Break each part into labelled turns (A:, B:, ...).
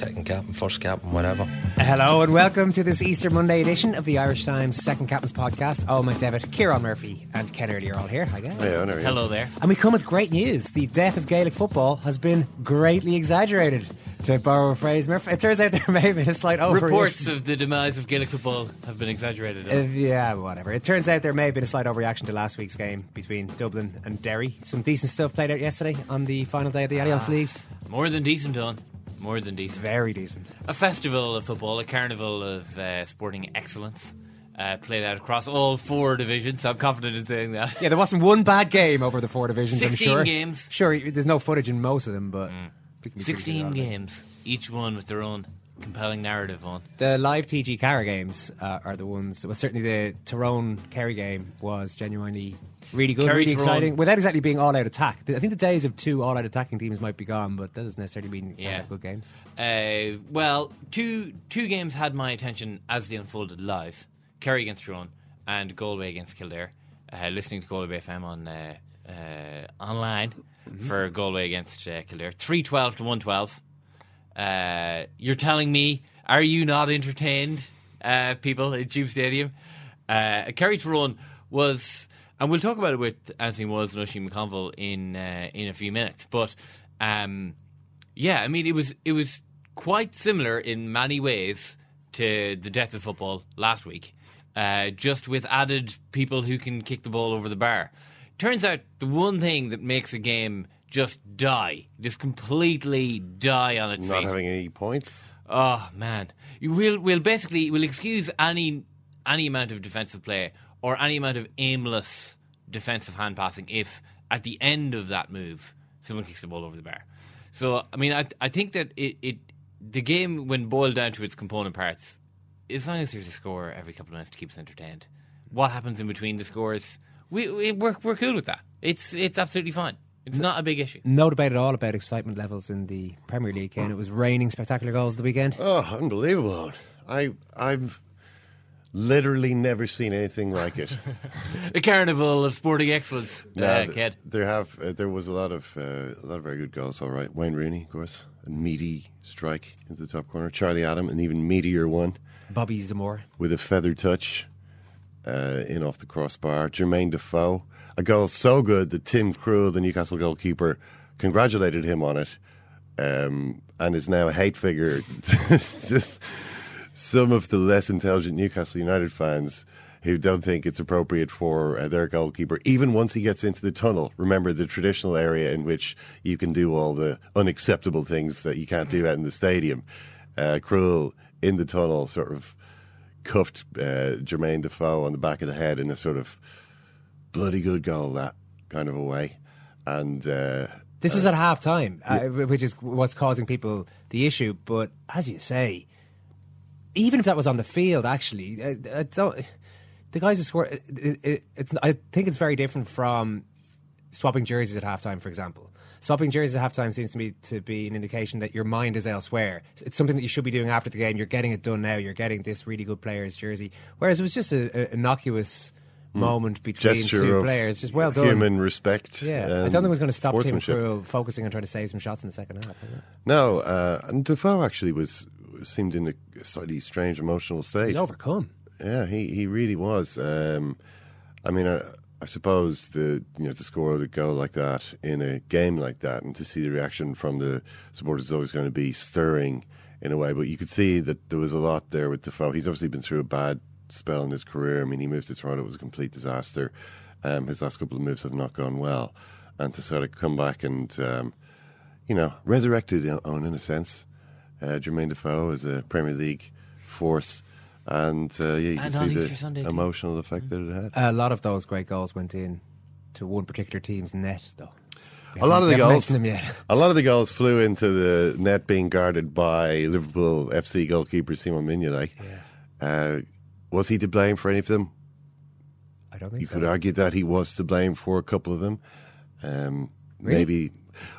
A: Second captain, first captain, whatever.
B: Hello and welcome to this Easter Monday edition of the Irish Times Second Captain's Podcast. Oh, McDevitt, Kieran Murphy, and Ken Early are all here. Hi, guys.
C: Yeah, I know.
D: Hello there.
B: And we come with great news. The death of Gaelic football has been greatly exaggerated. To borrow a phrase, Murphy, it turns out there may be a slight overreaction.
D: Reports of the demise of Gaelic football have been exaggerated.
B: Uh, yeah, whatever. It turns out there may have been a slight overreaction to last week's game between Dublin and Derry. Some decent stuff played out yesterday on the final day of the Allianz
D: Ah.
B: Leagues.
D: More than decent, on. More than decent.
B: Very decent.
D: A festival of football, a carnival of uh, sporting excellence. Uh, played out across all four divisions. so I'm confident in saying that.
B: Yeah, there wasn't one bad game over the four divisions, I'm
D: 16
B: sure.
D: games.
B: Sure, there's no footage in most of them, but. we can be pretty good
D: 16 games, each one with their own compelling narrative on.
B: The live TG Cara games uh, are the ones. Well, certainly the Tyrone Kerry game was genuinely really good, really exciting, without exactly being all out attack. I think the days of two all out attacking teams might be gone, but that doesn't necessarily mean yeah. Good games.
D: Uh, well, two two games had my attention as they unfolded live: Kerry against Tyrone and Galway against Kildare. Uh, listening to Galway FM on uh, uh, online for Galway against uh, Kildare, three twelve to one twelve. Uh, you're telling me, are you not entertained, uh, people at Tuam Stadium? Uh, Kerry Tyrone was, and we'll talk about it with Anthony Moyles and Oisin McConville in uh, in a few minutes. But um, yeah, I mean, it was it was quite similar in many ways to the death of football last week, uh, just with added people who can kick the ball over the bar. Turns out the one thing that makes a game just die, just completely die on its
C: Not
D: feet.
C: having any points.
D: Oh man, we'll we'll basically we'll excuse any any amount of defensive play or any amount of aimless defensive hand passing if at the end of that move someone kicks the ball over the bar. So I mean, I I think that it, it the game when boiled down to its component parts, as long as there's a score every couple of minutes to keep us entertained, what happens in between the scores, we, we we're we're cool with that. It's it's absolutely fine. It's not a big issue.
B: No debate at all about excitement levels in the Premier League, and oh. it was raining spectacular goals the weekend.
C: Oh, unbelievable! I I've literally never seen anything like it.
D: A carnival of sporting excellence,
C: No,
D: uh,
C: th-
D: kid.
C: There have uh, there was a lot of uh, a lot of very good goals. All right, Wayne Rooney, of course, a meaty strike into the top corner. Charlie Adam, an even meatier one
B: Bobby Zamora.
C: with a feather touch uh, in off the crossbar. Jermaine Defoe, a goal so good that Tim Krul, the Newcastle goalkeeper, congratulated him on it, um, and is now a hate figure. Just some of the less intelligent Newcastle United fans who don't think it's appropriate for uh, their goalkeeper, even once he gets into the tunnel. Remember the traditional area in which you can do all the unacceptable things that you can't do out in the stadium. Uh, Krul in the tunnel sort of cuffed uh, Jermaine Defoe on the back of the head in a sort of bloody good goal, that kind of a way. And uh,
B: This was at half time, uh, which is what's causing people the issue. But as you say, even if that was on the field, actually, uh, I don't, the guys who score, it, it, it's, I think it's very different from swapping jerseys at halftime, for example. Swapping jerseys at halftime seems to me to be an indication that your mind is elsewhere. It's something that you should be doing after the game. You're getting it done now. You're getting this really good player's jersey. Whereas it was just a, a innocuous moment between
C: Hmm. Gesture
B: two players. Just well done.
C: Human respect.
B: Yeah, I don't think it was going to stop Tim. Krul focusing on trying to save some shots in the second half.
C: No, uh, and Defoe actually was seemed in a slightly strange emotional state.
B: He's overcome.
C: Yeah, he, he really was. Um, I mean, I, I suppose the you know to score a goal like that in a game like that, and to see the reaction from the supporters is always going to be stirring in a way. But you could see that there was a lot there with Defoe. He's obviously been through a bad spell in his career. I mean, he moved to Toronto; it was a complete disaster. Um, his last couple of moves have not gone well, and to sort of come back and um, you know resurrected on in a sense. Uh, Jermaine Defoe is a Premier League force. And uh, yeah, you
D: And
C: can see
D: Easter
C: the
D: Sunday too.
C: emotional effect that it had.
B: A lot of those great goals went in to one particular team's net, though.
C: A lot of the
B: haven't- we haven't
C: goals,
B: them yet.
C: a lot of the goals flew into the net being guarded by Liverpool FC goalkeeper Simon Mignolet. Uh, was he to blame for any of them?
B: I don't think so.
C: You
B: so.
C: could argue that he was to blame for a couple of them. Um,
B: Really?
C: Maybe,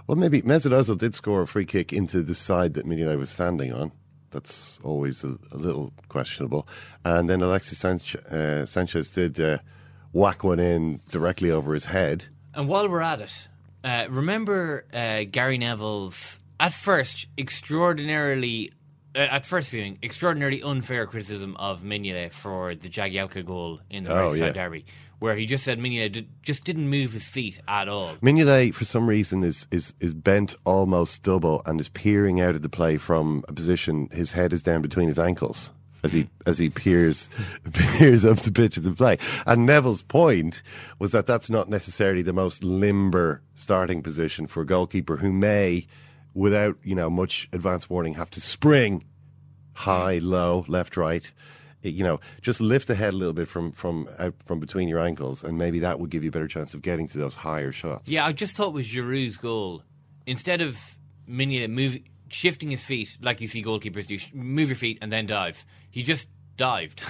C: well, maybe Mesut Ozil did score a free kick into the side that Mignolet was standing on. That's always a, a little questionable. And then Alexis Sanch- uh, Sanchez did uh, whack one in directly over his head.
D: And while we're at it, uh, remember uh, Gary Neville's at first extraordinarily, uh, at first viewing, extraordinarily unfair criticism of Mignolet for the Jagielka goal in the
C: Oh,
D: Merseyside
C: yeah.
D: derby, where he just said Mignolet did, just didn't move his feet at all.
C: Mignolet, for some reason, is, is, is bent almost double and is peering out of the play from a position. His head is down between his ankles as he as he peers peers up the pitch of the play. And Neville's point was that that's not necessarily the most limber starting position for a goalkeeper who may, without you know much advance warning, have to spring high, low, left, right. You know, just lift the head a little bit from from out from between your ankles, and maybe that would give you a better chance of getting to those higher shots.
D: Yeah, I just thought was Giroud's goal. Instead of Mignolet move, shifting his feet like you see goalkeepers do, move your feet and then dive. He just dived.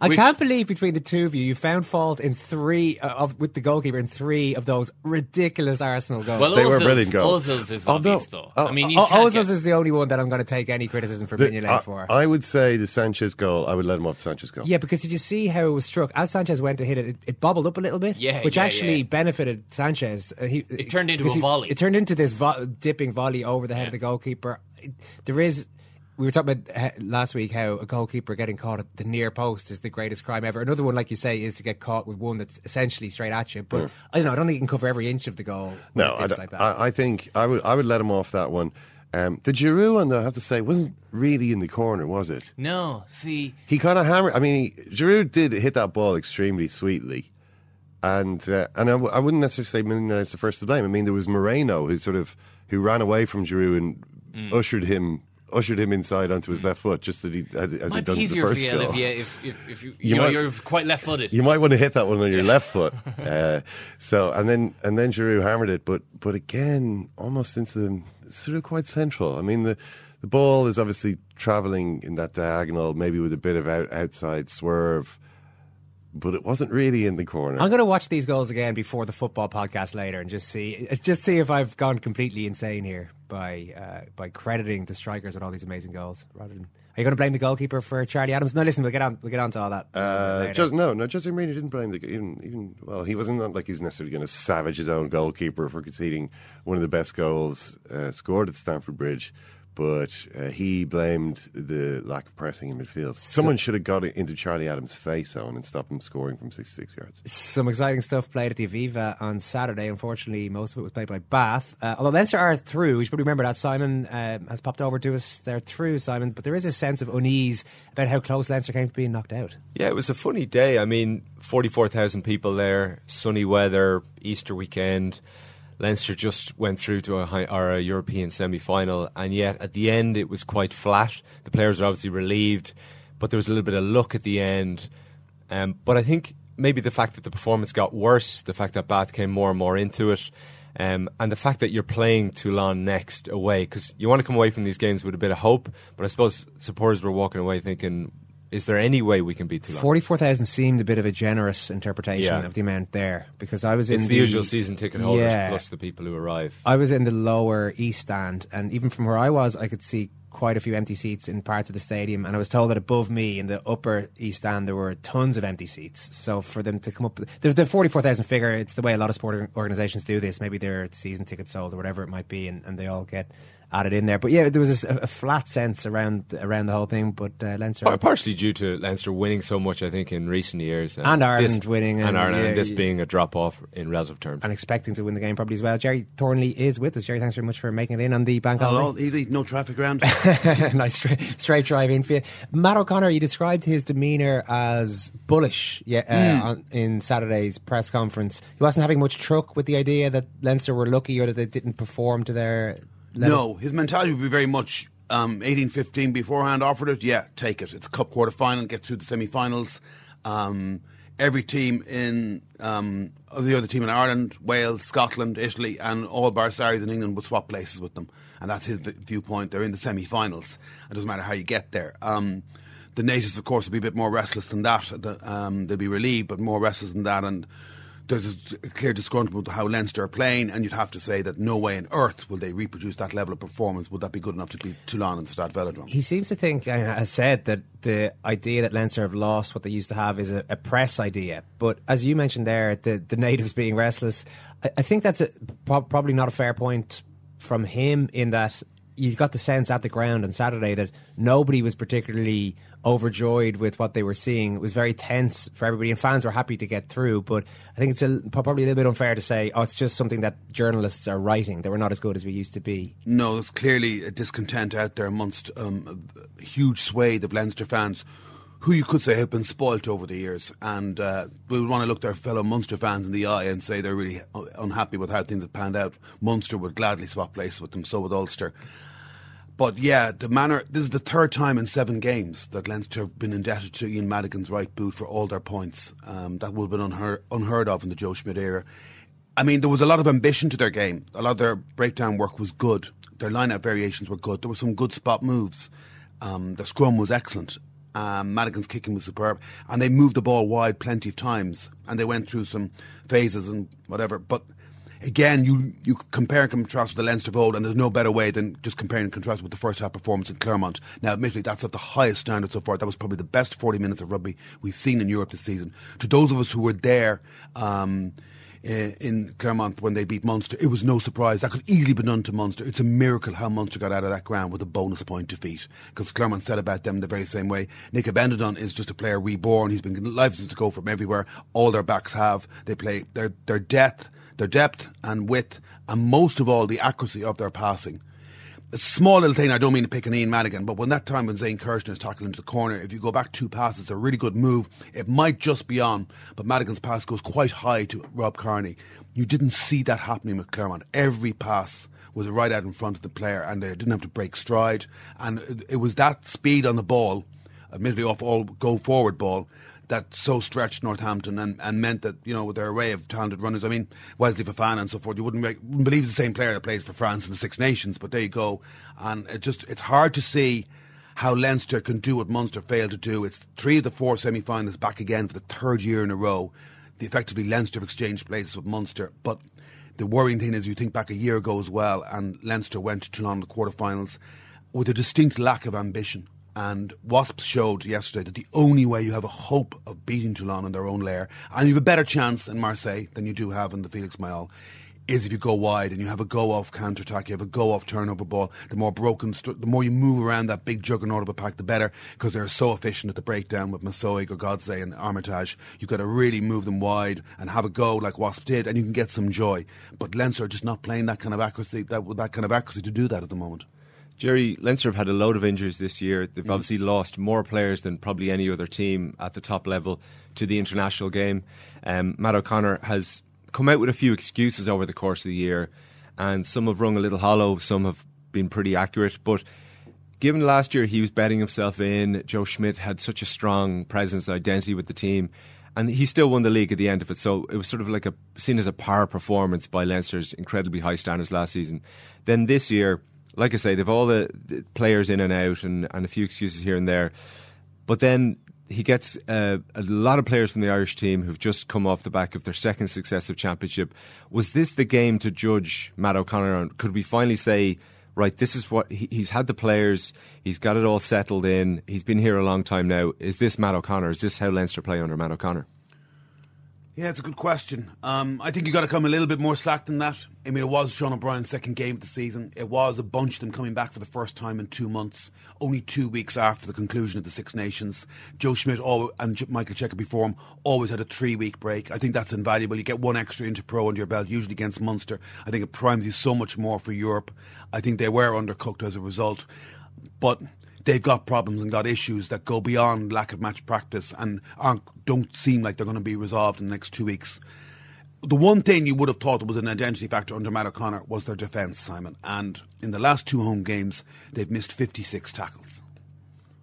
B: I
D: Which-
B: can't believe between the two of you, you found fault in three uh, of with the goalkeeper in three of those ridiculous Arsenal goals.
D: Well,
C: They were
D: Ozil's-
C: brilliant goals.
D: Ozil's is
C: Oh, no.
D: obvious, though.
C: Oh,
D: I mean, you
B: O- Ozil's
D: get-
B: is the only one that I'm going to take any criticism for
C: The-
B: Mignolet
C: I,
B: for.
C: I would say the Sanchez goal. I would let him off the Sanchez goal.
B: Yeah, because did you see how it was struck? As Sanchez went to hit it, it, it bobbled up a little bit,
D: Yeah,
B: which
D: yeah,
B: actually
D: yeah.
B: benefited Sanchez. Uh, he,
D: It turned into
B: because
D: a
B: he-
D: volley.
B: It turned into this vo- dipping volley over the head of the goalkeeper. It- There is. We were talking about uh, last week how a goalkeeper getting caught at the near post is the greatest crime ever. Another one, like you say, is to get caught with one that's essentially straight at you. But I don't know. I don't think you can cover every inch of the goal.
C: No,
B: it
C: I,
B: like that.
C: I, I think I would I would let him off that one. Um, the Giroud one, though, I have to say, wasn't really in the corner, was it?
D: No, see,
C: He kind of hammered. I mean, he, Giroud did hit that ball extremely sweetly, and uh, and I, w- I wouldn't necessarily say Mignolet's the first to blame. I mean, there was Moreno who sort of who ran away from Giroud and
D: Mm.
C: ushered him ushered him inside onto his left foot, just as he as, as he
D: might
C: done
D: be
C: with the
D: easier for
C: first
D: you
C: goal.
D: if you if, if, if you,
C: You
D: you, know
C: might-
D: you're quite left-footed.
C: You might want to hit that one on your left foot. Uh, so and then and then Giroud hammered it, but but again, almost into the sort of quite central. I mean the the ball is obviously travelling in that diagonal, maybe with a bit of out, outside swerve, but it wasn't really in the corner.
B: I'm going to watch these goals again before the football podcast later and just see just see if I've gone completely insane here by uh, by crediting the strikers with all these amazing goals. Rather than, are you going to blame the goalkeeper for Charlie Adam's? No, listen, we'll get on we'll get on to all that.
C: Uh, just, no, no. Jose Mourinho didn't blame the even even. Well, he wasn't like he's necessarily going to savage his own goalkeeper for conceding one of the best goals uh, scored at Stamford Bridge, but uh, he blamed the lack of pressing in midfield. Someone should have got it into Charlie Adam's face on and stopped him scoring from sixty-six yards.
B: Some exciting stuff played at the Aviva on Saturday. Unfortunately, most of it was played by Bath. Uh, although Leinster are through, you should probably remember that Simon um, has popped over to us. They're through, Simon, but there is a sense of unease about how close Leinster came to being knocked out.
E: Yeah, it was a funny day. I mean, 44,000 people there, sunny weather, Easter weekend. Leinster just went through to a, or a European semi final, and yet at the end it was quite flat. The players were obviously relieved, but there was a little bit of luck at the end. Um, but I think maybe the fact that the performance got worse, the fact that Bath came more and more into it, um, and the fact that you're playing Toulon next away, because you want to come away from these games with a bit of hope, but I suppose supporters were walking away thinking, Is there any way we can beat Toulon?
B: Forty-four thousand seemed a bit of a generous interpretation
E: Yeah.
B: of the amount there because I was in
E: It's the usual season ticket holders
B: Yeah.
E: plus the people who arrive.
B: I was in the lower east stand, and even from where I was, I could see quite a few empty seats in parts of the stadium. And I was told that above me in the upper east stand, there were tons of empty seats. So for them to come up, the, the forty-four thousand figure, it's the way a lot of sport organisations do this. Maybe their season tickets sold or whatever it might be, and, and they all get added in there. But yeah, there was a, a flat sense around around the whole thing. But uh, Leinster,
E: Par- partially due to Leinster winning so much, I think, in recent years,
B: And Ireland
E: this-
B: winning,
E: and,
B: and,
E: Ireland,
B: yeah,
E: and this being a drop off in relative terms.
B: and expecting to win the game probably as well. Gerry Thornley is with us. Gerry, thanks very much for making it in on the bank holiday.
F: Hello, easy, no traffic around.
B: nice straight, straight drive in for you. Matt O'Connor, you described his demeanour as bullish yeah, uh,
F: Hmm.
B: on, in Saturday's press conference. He wasn't having much truck with the idea that Leinster were lucky or that they didn't perform to their
F: No, his mentality would be very much um, 18 15 beforehand, offered it, yeah, take it. It's a cup quarter final, get through the semi finals. Um, every team in um, the other team in Ireland, Wales, Scotland, Italy, and all bar Sarries in England would swap places with them. And that's his viewpoint. They're in the semi finals. It doesn't matter how you get there. Um, the natives, of course, will be a bit more restless than that. The- Um, they'll be relieved, but more restless than that. And there's a clear disgruntlement with how Leinster are playing, and you'd have to say that no way on earth will they reproduce that level of performance. Would that be good enough to beat Toulon and Stade Velodrome?
B: He seems to think, and has said, that the idea that Leinster have lost what they used to have is a, a press idea. But as you mentioned there, the, the natives being restless, I, I think that's a, prob- probably not a fair point from him in that you got the sense at the ground on Saturday that nobody was particularly overjoyed with what they were seeing. It was very tense for everybody, and fans were happy to get through. But I think it's a, probably a little bit unfair to say, oh, it's just something that journalists are writing. They were not as good as we used to be.
F: No, there's clearly a discontent out there amongst um, a huge swathe of Leinster fans who you could say have been spoilt over the years. And uh, we would want to look their fellow Munster fans in the eye and say they're really uh, unhappy with how things have panned out. Munster would gladly swap places with them, so would Ulster. But yeah, the manner. This is the third time in seven games that Leinster have been indebted to Ian Madigan's right boot for all their points. Um, that would have been unheard, unheard of in the Joe Schmidt era. I mean, there was a lot of ambition to their game. A lot of their breakdown work was good. Their line-out variations were good. There were some good spot moves. Um, their scrum was excellent. Um, Madigan's kicking was superb, and they moved the ball wide plenty of times. And they went through some phases and whatever. But again, you you compare and contrast with the Leinster of old, and there's no better way than just comparing and contrast with the first half performance in Clermont. Now, admittedly, that's at the highest standard so far. That was probably the best 40 minutes of rugby we've seen in Europe this season. To those of us who were there. Um, in Clermont when they beat Munster. It was no surprise. That could easily be done to Munster. It's a miracle how Munster got out of that ground with a bonus point defeat. Because Clermont said about them the very same way. Nick Abendanon is just a player reborn. He's been licensed to go from everywhere. All their backs have. They play their their depth, their depth and width, and most of all the accuracy of their passing a small little thing, I don't mean to pick on Ian Madigan, but when that time when Zane Kirchner is tackling into the corner, if you go back two passes, a really good move. It might just be on, but Madigan's pass goes quite high to Rob Kearney. You didn't see that happening with Clermont. Every pass was right out in front of the player, and they didn't have to break stride. And it was that speed on the ball, admittedly off all go forward ball, that so stretched Northampton and, and meant that, you know, with their array of talented runners, I mean, Wesley Fofana and so forth, you wouldn't, make, wouldn't believe the same player that plays for France in the Six Nations, but there you go. And it just, it's hard to see how Leinster can do what Munster failed to do. It's three of the four semi finals back again for the third year in a row. The effectively Leinster have exchanged places with Munster, but the worrying thing is you think back a year ago as well, and Leinster went to Toulon in the quarterfinals with a distinct lack of ambition. And Wasps showed yesterday that the only way you have a hope of beating Toulon in their own lair, and you have a better chance in Marseille than you do have in the Felix Mayol, is if you go wide and you have a go off counter attack, you have a go off turnover ball. The more broken, the more you move around that big juggernaut of a pack, the better, because they're so efficient at the breakdown with Masoe Gorgodze and Armitage. You've got to really move them wide and have a go like Wasps did, and you can get some joy. But Leinster are just not playing that kind of accuracy, that that kind of accuracy to do that at the moment.
E: Gerry, Leinster have had a load of injuries this year. They've obviously lost more players than probably any other team at the top level to the international game. Um, Matt O'Connor has come out with a few excuses over the course of the year, and some have rung a little hollow, some have been pretty accurate. But given last year he was betting himself in, Joe Schmidt had such a strong presence and identity with the team. And he still won the league at the end of it, so it was sort of like a seen as a par performance by Leinster's incredibly high standards last season. Then this year, like I say, they've all the, the players in and out and, and a few excuses here and there. But then he gets uh, a lot of players from the Irish team who've just come off the back of their second successive championship. Was this the game to judge Matt O'Connor on? Could we finally say, right, this is what he, he's had the players, he's got it all settled in, he's been here a long time now. Is this Matt O'Connor? Is this how Leinster play under Matt O'Connor?
F: Yeah, it's a good question. Um, I think you got to come a little bit more slack than that. I mean, it was Sean O'Brien's second game of the season. It was a bunch of them coming back for the first time in two months, only two weeks after the conclusion of the Six Nations. Joe Schmidt and Michael Cheika before him always had a three week break. I think that's invaluable. You get one extra Interpro under your belt, usually against Munster. I think it primes you so much more for Europe. I think they were undercooked as a result. But they've got problems and got issues that go beyond lack of match practice and aren't, don't seem like they're going to be resolved in the next two weeks. The one thing you would have thought was an identity factor under Matt O'Connor was their defence, Simon. And in the last two home games, they've missed 56 tackles.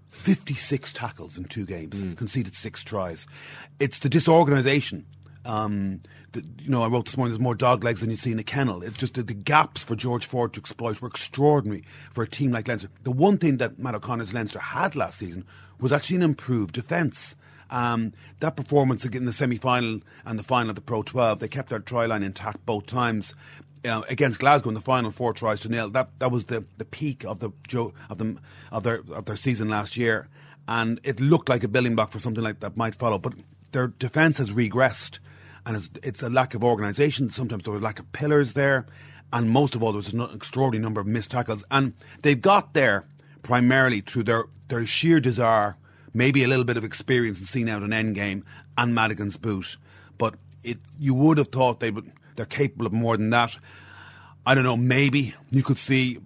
F: 56 tackles in two games, mm. conceded six tries. It's the disorganisation um, the, you know, I wrote this morning, there's more dog legs than you see in a kennel. It's just that the gaps for George Ford to exploit were extraordinary for a team like Leinster. The one thing that Matt O'Connor's Leinster had last season was actually an improved defence. Um, that performance in the semi final and the final of the Pro 12, they kept their try line intact both times. You know, against Glasgow in the final, four tries to nil. That that was the, the peak of the of them of their of their season last year, and it looked like a building block for something like that might follow. But their defence has regressed and it's, it's a lack of organisation. Sometimes there was a lack of pillars there, and most of all, there was an extraordinary number of missed tackles. And they've got there primarily through their, their sheer desire, maybe a little bit of experience and seeing out an end game, and Madigan's boot. But it, you would have thought they would, they're capable of more than that. I don't know, maybe you could see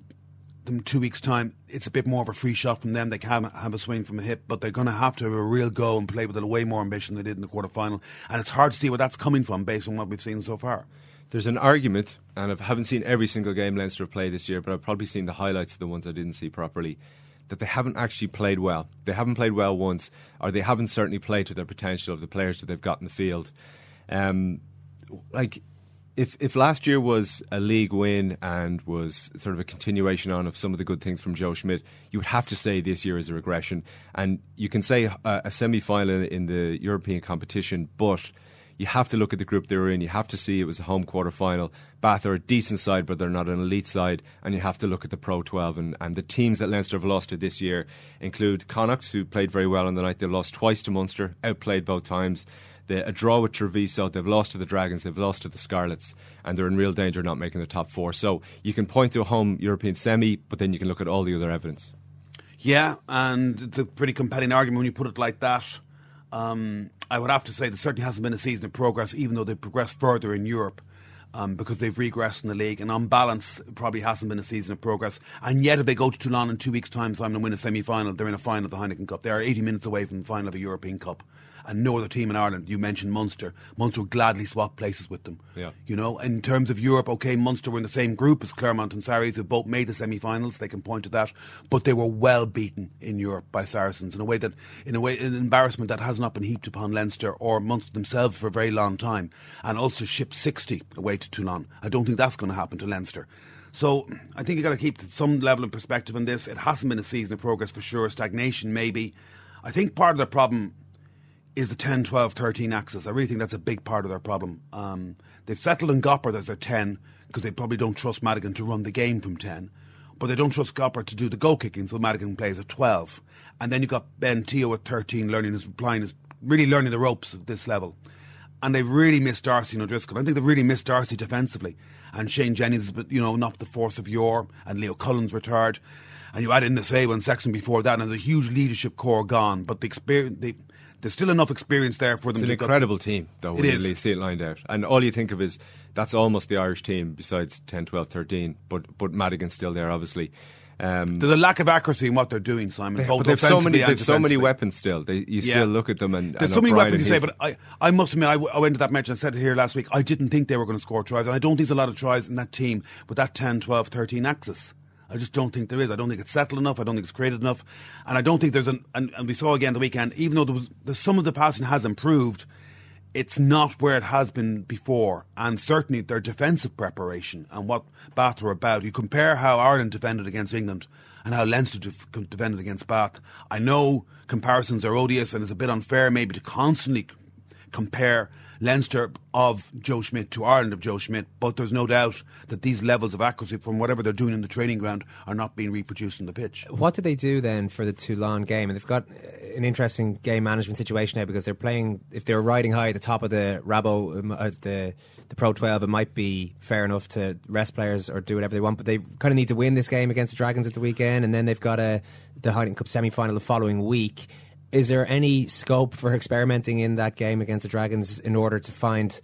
F: them two weeks' time, it's a bit more of a free shot from them. They can have a swing from a hip, but they're going to have to have a real go and play with a way more ambition than they did in the quarter final. And it's hard to see where that's coming from based on what we've seen so far.
E: There's an argument, and I haven't seen every single game Leinster have played this year, but I've probably seen the highlights of the ones I didn't see properly. That they haven't actually played well. They haven't played well once, or they haven't certainly played to their potential of the players that they've got in the field. Um, like if if last year was a league win and was sort of a continuation on of some of the good things from Joe Schmidt, you would have to say this year is a regression. And you can say uh, a, a semi final in the European competition, but you have to look at the group they were in. You have to see it was a home quarter final. Bath are a decent side, but they're not an elite side. And you have to look at the Pro 12. And, and the teams that Leinster have lost to this year include Connacht, who played very well on the night. They lost twice to Munster, outplayed both times a draw with Treviso, they've lost to the Dragons, they've lost to the Scarlets, and they're in real danger of not making the top four. So you can point to a home European semi, but then you can look at all the other evidence.
F: Yeah, and it's a pretty compelling argument when you put it like that. Um, I would have to say there certainly hasn't been a season of progress, even though they've progressed further in Europe. Um, because they've regressed in the league, and on balance, probably hasn't been a season of progress. And yet, if they go to Toulon in two weeks' time, Simon, and win a semi final, they're in a final of the Heineken Cup. They are 80 minutes away from the final of a European Cup and no other team in Ireland. You mentioned Munster. Munster would gladly swap places with them.
E: Yeah.
F: You know, in terms of Europe, okay, Munster were in the same group as Clermont and Sarries, who both made the semi-finals. They can point to that, but they were well beaten in Europe by Saracens in a way that, in a way, an embarrassment that has not been heaped upon Leinster or Munster themselves for a very long time. And also shipped 60 away to Toulon. I don't think that's going to happen to Leinster. So I think you've got to keep some level of perspective on this. It hasn't been a season of progress for sure. Stagnation, maybe. I think part of the problem is the 10, 12, 13 axis. I really think that's a big part of their problem. Um, they've settled in Gopperth as a 10 because they probably don't trust Madigan to run the game from 10. But they don't trust Gopperth to do the goal kicking, so Madigan plays at 12. And then you've got Ben Te'o at 13 learning his, applying his, really learning the ropes at this level. And they've really missed D'Arcy and O'Driscoll. I think they've really missed D'Arcy defensively. And Shane Jennings, but you know, not the force of yore. And Leo Cullen's retired. And you add in the Sable and Sexton before that, and there's a huge leadership core gone. But the experience, the, there's still enough experience there for them.
E: It's an incredible team, though. When you see it lined out, and all you think of is that's almost the Irish team, besides 10, 12, 13. But but Madigan's still there, obviously.
F: Um, There's a lack of accuracy in what they're doing, Simon.
E: They, but they've so many, they've so many weapons still. They, you still yeah. look at them and
F: there's
E: and
F: so many weapons. You say, but I, I must admit, I, I went to that match and said it here last week. I didn't think they were going to score tries, and I don't think there's a lot of tries in that team with that 10, 12, 13 axis. I just don't think there is. I don't think it's settled enough. I don't think it's created enough, and I don't think there's an. And, and we saw again the weekend, even though there was the, some of the passing has improved, it's not where it has been before. And certainly their defensive preparation and what Bath were about. You compare how Ireland defended against England and how Leinster def- defended against Bath. I know comparisons are odious and it's a bit unfair maybe to constantly compare Leinster of Joe Schmidt to Ireland of Joe Schmidt, but there's no doubt that these levels of accuracy from whatever they're doing in the training ground are not being reproduced on the pitch.
B: What do they do then for the Toulon game? And they've got uh, an interesting game management situation now because they're playing. If they're riding high at the top of the Rabo, um, uh, the the Pro 12, it might be fair enough to rest players or do whatever they want. But they kind of need to win this game against the Dragons at the weekend, and then they've got a the Heineken Cup semi final the following week. Is there any scope for experimenting in that game against the Dragons in order to find?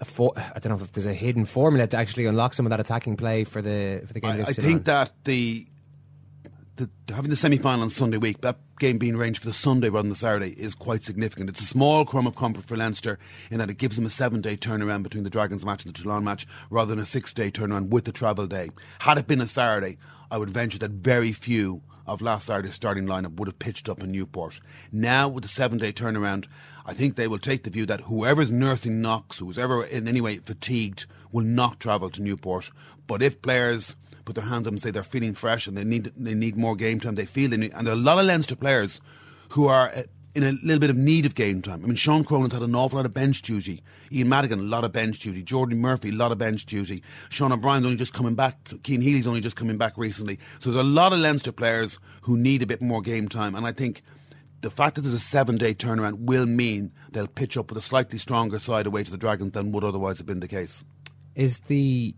B: A for, I don't know if there's a hidden formula to actually unlock some of that attacking play for the for the game
F: I, I think that the, the having the semi final on Sunday week, that game being arranged for the Sunday rather than the Saturday, is quite significant. It's a small crumb of comfort for Leinster in that it gives them a seven day turnaround between the Dragons match and the Toulon match rather than a six day turnaround with the travel day. Had it been a Saturday, I would venture that very few of last Saturday's starting lineup would have pitched up in Newport. Now, with the seven day turnaround, I think they will take the view that whoever's nursing knocks, who's ever in any way fatigued, will not travel to Newport. But if players put their hands up and say they're feeling fresh and they need they need more game time, they feel they need, and there are a lot of Leinster players who are uh, in a little bit of need of game time. I mean, Sean Cronin's had an awful lot of bench duty. Ian Madigan, a lot of bench duty. Jordan Murphy, a lot of bench duty. Sean O'Brien's only just coming back. Cian Healy's only just coming back recently. So there's a lot of Leinster players who need a bit more game time. And I think the fact that there's a seven day turnaround will mean they'll pitch up with a slightly stronger side away to the Dragons than would otherwise have been the case.
B: is the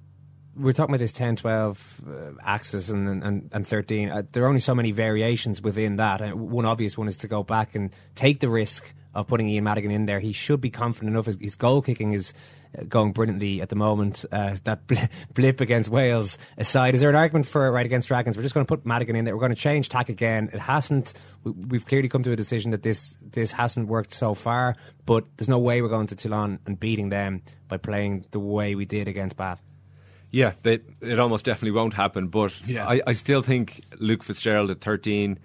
B: we're talking about this 10 12 uh, axis and, and, and 13 uh, there are only so many variations within that. And one obvious one is to go back and take the risk of putting Ian Madigan in there. He should be confident enough. His, his goal kicking is uh, going brilliantly at the moment. Uh, that bl- blip against Wales aside is there an argument for right against Dragons? We're just going to put Madigan in there. We're going to change tack again. It hasn't we, we've clearly come to a decision that this this hasn't worked so far but there's no way we're going to Toulon and beating them by playing the way we did against Bath
E: Yeah, they, it almost definitely won't happen. But
B: Yeah.
E: I, I still think Luke Fitzgerald at 13.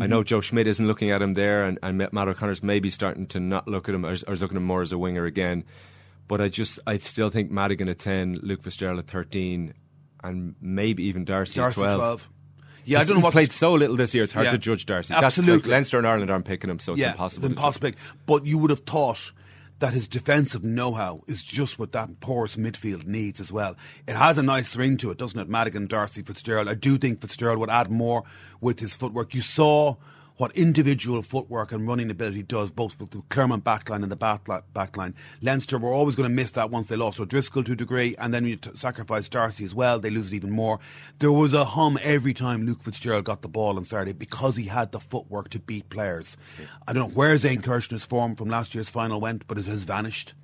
E: I know
B: Mhm.
E: Joe Schmidt isn't looking at him there, and, and Matt O'Connor's maybe starting to not look at him or, is- or is looking at him more as a winger again. But I just, I still think Madigan at 10, Luke Fitzgerald at 13, and maybe even D'Arcy,
F: D'Arcy
E: at 12.
F: 12. Yeah, I don't know what
E: played so little this year. It's hard
F: Yeah.
E: to judge D'Arcy. That's like
F: Absolutely.
E: Leinster and Ireland aren't picking him, so it's
F: yeah,
E: impossible.
F: It's impossible. But you would have thought that his defensive know-how is just what that porous midfield needs as well. It has a nice ring to it, doesn't it? Madigan, D'Arcy, Fitzgerald. I do think Fitzgerald would add more with his footwork. You saw what individual footwork and running ability does, both with the Clermont backline and the back backline. Leinster were always going to miss that once they lost O'Driscoll to a degree, and then you t- sacrifice D'Arcy as well. They lose it even more. There was a hum every time Luke Fitzgerald got the ball on Saturday because he had the footwork to beat players. I don't know where Zane Kirchner's form from last year's final went, but it has vanished.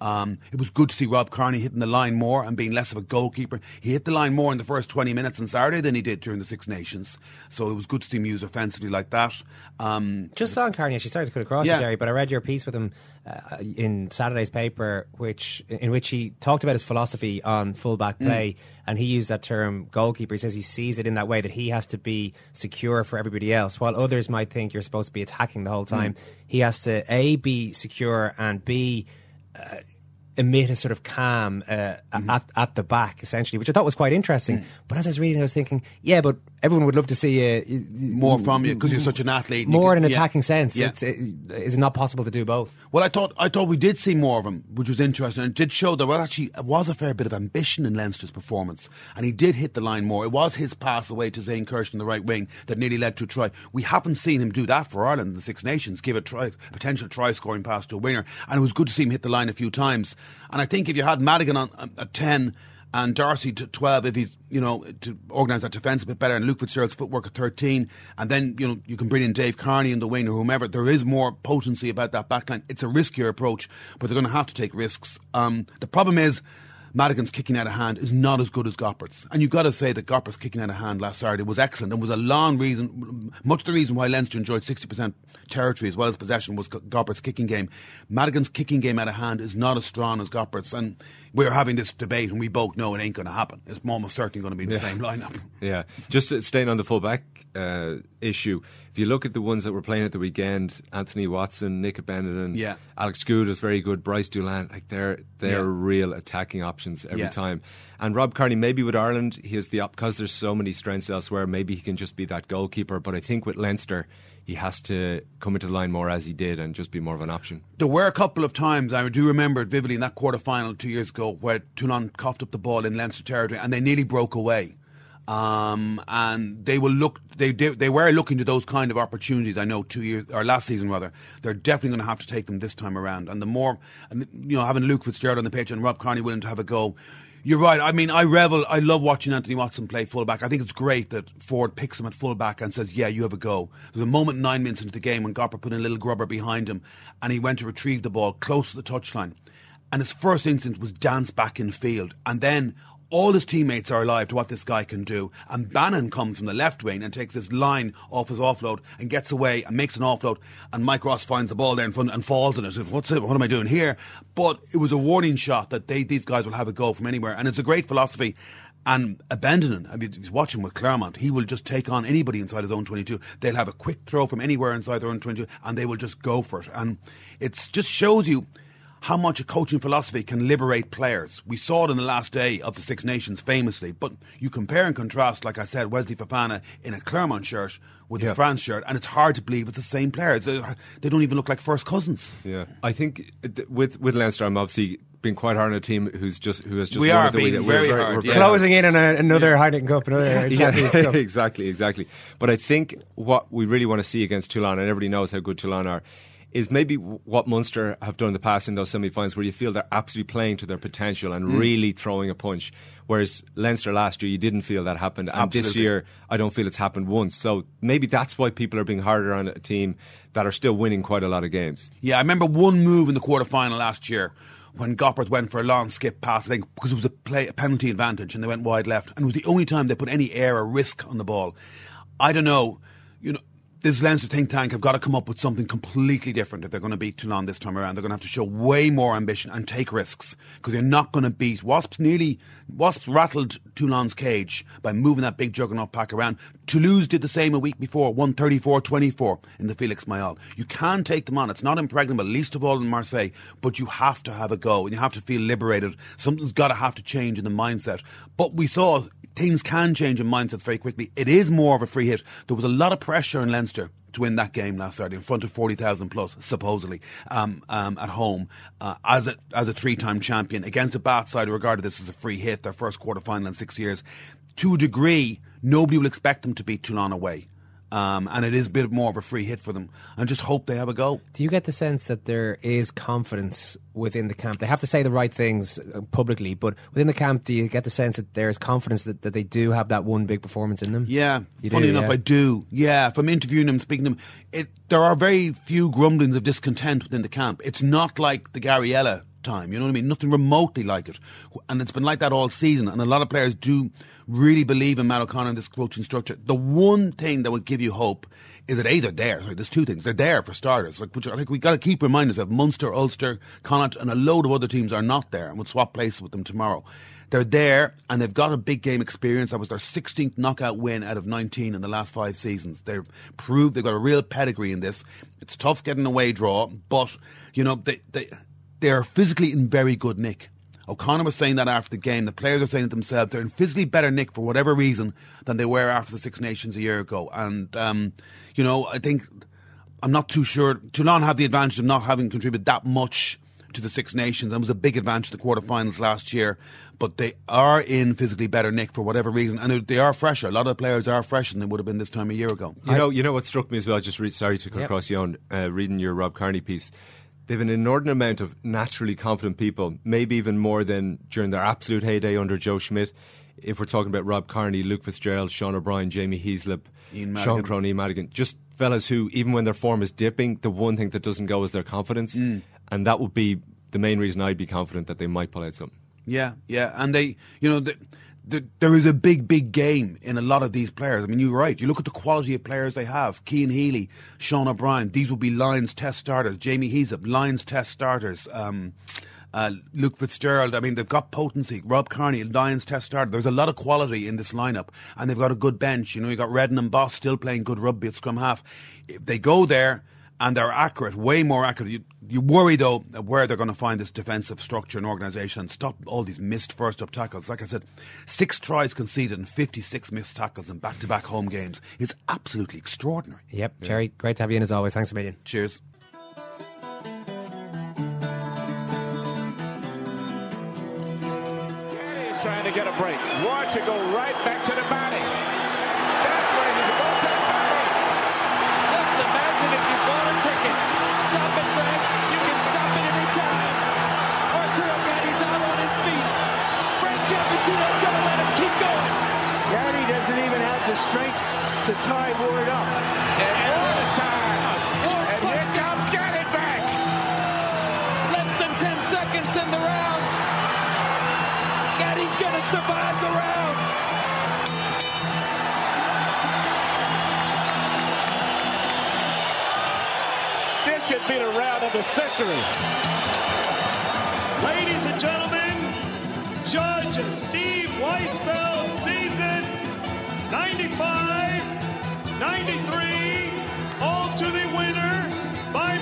F: Um, it was good to see Rob Kearney hitting the line more and being less of a goalkeeper. He hit the line more in the first 20 minutes on Saturday than he did during the Six Nations. So it was good to see him use offensively like that. Um,
B: Just on Kearney, actually, sorry to cut across
F: Yeah.
B: Gerry, but I read your piece with him uh, in Saturday's paper, which in which he talked about his philosophy on fullback
F: Mm.
B: play, and he used that term goalkeeper. He says he sees it in that way that he has to be secure for everybody else, while others might think you're supposed to be attacking the whole time.
F: Mm.
B: He has to a be secure and b uh, emit a sort of calm uh,
F: Mm-hmm.
B: at, at the back, essentially, which I thought was quite interesting.
F: Mm.
B: But as I was reading, I was thinking, yeah, but everyone would love to see you,
F: more from you because you're such an athlete.
B: more in
F: can-
B: an
F: yeah.
B: attacking sense.
F: Yeah.
B: It's, it, is it not possible to do both?
F: Well, I thought I thought we did see more of him, which was interesting, it did show there was actually was a fair bit of ambition in Leinster's performance, and he did hit the line more. It was his pass away to Zane Kirsch in the right wing that nearly led to a try. We haven't seen him do that for Ireland in the Six Nations, give a try, potential try scoring pass to a winger, and it was good to see him hit the line a few times. And I think if you had Madigan on um, at ten and D'Arcy to 12 if he's, you know, to organise that defence a bit better, and Luke Fitzgerald's footwork at 13, and then, you know, you can bring in Dave Kearney in the wing or whomever. There is more potency about that backline. It's a riskier approach, but they're going to have to take risks. Um, the problem is, Madigan's kicking out of hand is not as good as Gopperth's. And you've got to say that Gopperth's kicking out of hand last Saturday was excellent and was a long reason, much the reason why Leinster enjoyed 60% territory as well as possession was Go- Gopperth's kicking game. Madigan's kicking game out of hand is not as strong as Gopperth's. And we're having this debate and we both know it ain't going to happen. It's almost certainly going to be the
E: Yeah.
F: same lineup.
E: Yeah, just staying on the fullback uh, issue, if you look at the ones that were playing at the weekend, Anthony Watson, Nick Abendanon,
F: Yeah.
E: Alex Goode is very good, Brice Dulin, like they're they're
F: Yeah.
E: real attacking options every
F: Yeah.
E: time. And Rob Kearney, maybe with Ireland, he has the op because there's so many strengths elsewhere. Maybe he can just be that goalkeeper. But I think with Leinster, he has to come into the line more as he did and just be more of an option.
F: There were a couple of times, I do remember it vividly, in that quarter final two years ago, where Toulon coughed up the ball in Leinster territory and they nearly broke away. Um, and they will look, they, they they were looking to those kind of opportunities. I know two years or last season rather, they're definitely going to have to take them this time around. And the more, and you know, having Luke Fitzgerald on the pitch and Rob Kearney willing to have a go, you're right. I mean, I revel. I love watching Anthony Watson play fullback. I think it's great that Ford picks him at fullback and says, "Yeah, you have a go." There's a moment nine minutes into the game when Gopperth put in a little grubber behind him, and he went to retrieve the ball close to the touchline, and his first instinct was dance back in field, and then. All his teammates are alive to what this guy can do. And Banahan comes from the left wing and takes this line off his offload and gets away and makes an offload. And Mike Ross finds the ball there in front and falls in it. What's it? What am I doing here? But it was a warning shot that they, these guys will have a go from anywhere. And it's a great philosophy. And Abendanon, I mean, he's watching with Clermont. He will just take on anybody inside his own 22. They'll have a quick throw from anywhere inside their own 22 and they will just go for it. And it just shows you how much a coaching philosophy can liberate players. We saw it in the last day of the Six Nations famously, but you compare and contrast, like I said, Wesley Fofana in a Clermont shirt with
E: Yeah.
F: the France shirt, and it's hard to believe it's the same players. They they don't even look like first cousins.
E: Yeah, I think uh, with with Leinster, I'm obviously being quite hard on a team who's just who has just
F: We are
E: it the way
F: being
E: that we're
F: very hard,
E: we're
F: yeah.
B: Closing in on a, another Heineken Cup, another Champions Cup.
E: exactly, exactly. But I think what we really want to see against Toulon, and everybody knows how good Toulon are, is maybe what Munster have done in the past in those semi-finals, where you feel they're absolutely playing to their potential and
F: Mm.
E: really throwing a punch. Whereas Leinster last year, you didn't feel that happened, and this year, I don't feel it's happened once. So maybe that's why people are being harder on a team that are still winning quite a lot of games.
F: Yeah, I remember one move in the quarter final last year when Gopperth went for a long skip pass, I think, because it was a, play, a penalty advantage, and they went wide left, and it was the only time they put any air or risk on the ball. I don't know, you know. This Leinster think tank have got to come up with something completely different if they're going to beat Toulon this time around. They're going to have to show way more ambition and take risks because they're not going to beat Wasps. Nearly Wasps rattled Toulon's cage by moving that big juggernaut pack around. Toulouse did the same a week before, won 34-24 in the Felix Mayol. You can take them on. It's not impregnable, least of all in Marseille, but you have to have a go and you have to feel liberated. Something's got to have to change in the mindset. But we saw things can change in mindsets very quickly. It is more of a free hit. There was a lot of pressure in Leinster to win that game last Saturday in front of 40,000 plus, supposedly, um, um, at home, uh, as a, as a three-time champion against a Bath side who regarded this as a free hit, their first quarter final in six years. To a degree, nobody will expect them to beat Toulon away. Um, and it is a bit more of a free hit for them. And just hope they have a go.
B: Do you get the sense that there is confidence within the camp? They have to say the right things uh, publicly, but within the camp, do you get the sense that there is confidence that, that they do have that one big performance in them?
F: Yeah,
B: You
F: funny
B: do,
F: enough,
B: yeah?
F: I do. Yeah, from interviewing them, speaking to them, it, there are very few grumblings of discontent within the camp. It's not like the Gabriella time, you know what I mean? Nothing remotely like it. And it's been like that all season. And a lot of players do really believe in Matt O'Connor and this coaching structure. The one thing that would give you hope is that A, they're there. Sorry, there's two things. They're there for starters. Like, which I got to keep reminding ourselves. Munster, Ulster, Connacht, and a load of other teams are not there and would swap places with them tomorrow. They're there and they've got a big game experience. That was their 16th knockout win out of 19 in the last five seasons. They've proved they've got a real pedigree in this. It's tough getting away draw, but, you know, they, they, they are physically in very good nick. O'Connor was saying that after the game. The players are saying it themselves. They're in physically better nick for whatever reason than they were after the Six Nations a year ago. And, um, you know, I think, I'm not too sure. Toulon have the advantage of not having contributed that much to the Six Nations. That was a big advantage to the quarterfinals last year. But they are in physically better nick for whatever reason. And they are fresher. A lot of the players are fresher than they would have been this time a year ago.
E: You know, you know what struck me as well. Just read, sorry to cut
F: Yep.
E: across you on uh, reading your Rob Kearney piece. They've an inordinate amount of naturally confident people, maybe even more than during their absolute heyday under Joe Schmidt. If we're talking about Rob Kearney, Luke Fitzgerald, Sean O'Brien, Jamie Heaslip, Sean. Crone, Ian Madigan, just fellas who, even when their form is dipping, the one thing that doesn't go is their confidence,
F: Mm.
E: and that would be the main reason I'd be confident that they might pull out something.
F: Yeah, yeah, and they, you know, the, the, there is a big, big game in a lot of these players. I mean, you're right. You look at the quality of players they have: Cian Healy, Sean O'Brien. These will be Lions Test starters. Jamie Heaslip, Lions Test starters. Um, Uh, Luke Fitzgerald, I mean, they've got potency. Rob Kearney, Lions test starter. There's a lot of quality in this lineup, and they've got a good bench. You know, you got Reddan and Boss still playing good rugby at scrum half. If they go there and they're accurate, way more accurate, you, you worry though where they're going to find this defensive structure and organisation and stop all these missed first up tackles. Like I said, six tries conceded and 56 missed tackles in back to back home games. It's absolutely extraordinary.
B: Yep, Gerry, great to have you in as always. Thanks a million.
F: Cheers.
G: He's trying to get a break. Watch it go right back to the body. To
H: tie Ward up.
G: And overtime. And here comes Gatti back. Less than 10 seconds in the round. Gatti's going to survive the round. This should be the round of the century.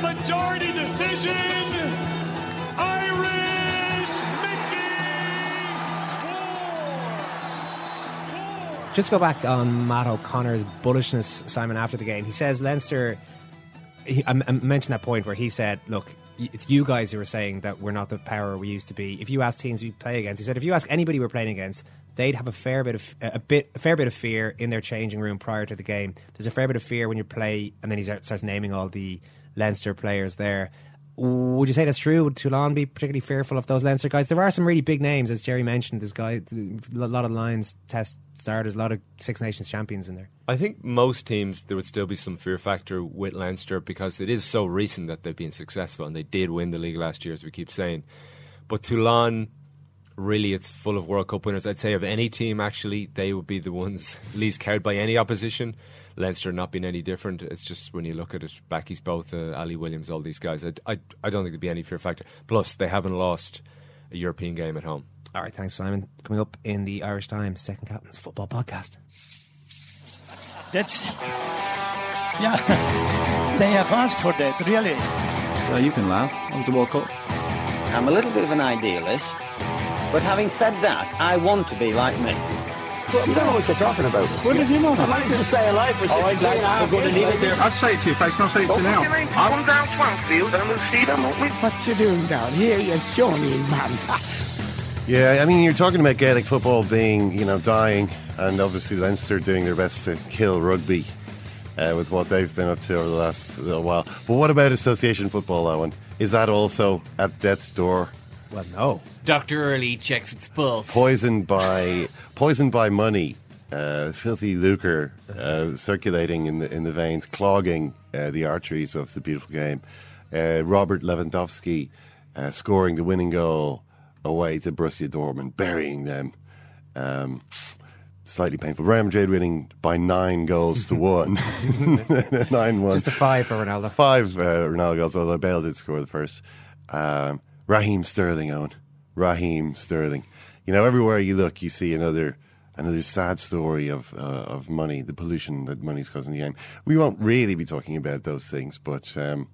I: Majority decision, Irish
B: Mickey. Just go back on Matt O'Connor's bullishness, Simon, after the game. He says Leinster. He, I, I mentioned that point where he said, "Look, it's you guys who are saying that we're not the power we used to be. If you ask teams we play against, he said, if you ask anybody we're playing against, they'd have a fair bit of a bit a fair bit of fear in their changing room prior to the game. There's a fair bit of fear when you play, and then he start- starts naming all the Leinster players there. Would you say that's true? Would Toulon be particularly fearful of those Leinster guys? There are some really big names, as Gerry mentioned. There's guys, a lot of Lions test starters, a lot of Six Nations champions in there.
E: I think most teams there would still be some fear factor with Leinster because it is so recent that they've been successful and they did win the league last year, as we keep saying. But Toulon, really, it's full of World Cup winners. I'd say of any team, actually, they would be the ones least cared by any opposition. Leinster not being any different. It's just when you look at it, Bakkies Botha, uh, Ali Williams, all these guys. I, I, I don't think there'd be any fear factor. Plus, they haven't lost a European game at home.
B: All right, thanks, Simon. Coming up in the Irish Times Second Captain's Football Podcast.
J: That's yeah. They have asked for that, really.
K: Yeah, you can laugh. That was the World Cup.
L: I'm a little bit of an idealist, but having said that, I want to be like me.
K: You don't know what you're talking about.
L: What did you know?
K: I managed to stay alive for 16
L: Oh, I'd like to- I'm gonna leave it there.
K: I'd say it to you, face, not say it to you now.
M: Come down Swansfield and we'll see them, won't we?
N: What you doing down here, you shawny man?
C: Yeah, I mean, you're talking about Gaelic football being, you know, dying, and obviously Leinster doing their best to kill rugby uh, with what they've been up to over the last little while. But what about association football, Eoin? Is that also at death's door?
B: Well, no.
D: Dr. Early checks its pulse.
C: Poisoned by poisoned by money, uh, filthy lucre uh, circulating in the in the veins, clogging uh, the arteries of the beautiful game. Uh, Robert Lewandowski uh, scoring the winning goal away to Borussia Dortmund, burying them. Um, slightly painful. Real Madrid winning by nine goals to one. nine one.
B: Just a five for Ronaldo.
C: Five uh, Ronaldo goals, although Bale did score the first. Um, Raheem Sterling, Eoin. Raheem Sterling. You know, everywhere you look, you see another another sad story of uh, of money, the pollution that money's causing the game. We won't really be talking about those things, but um,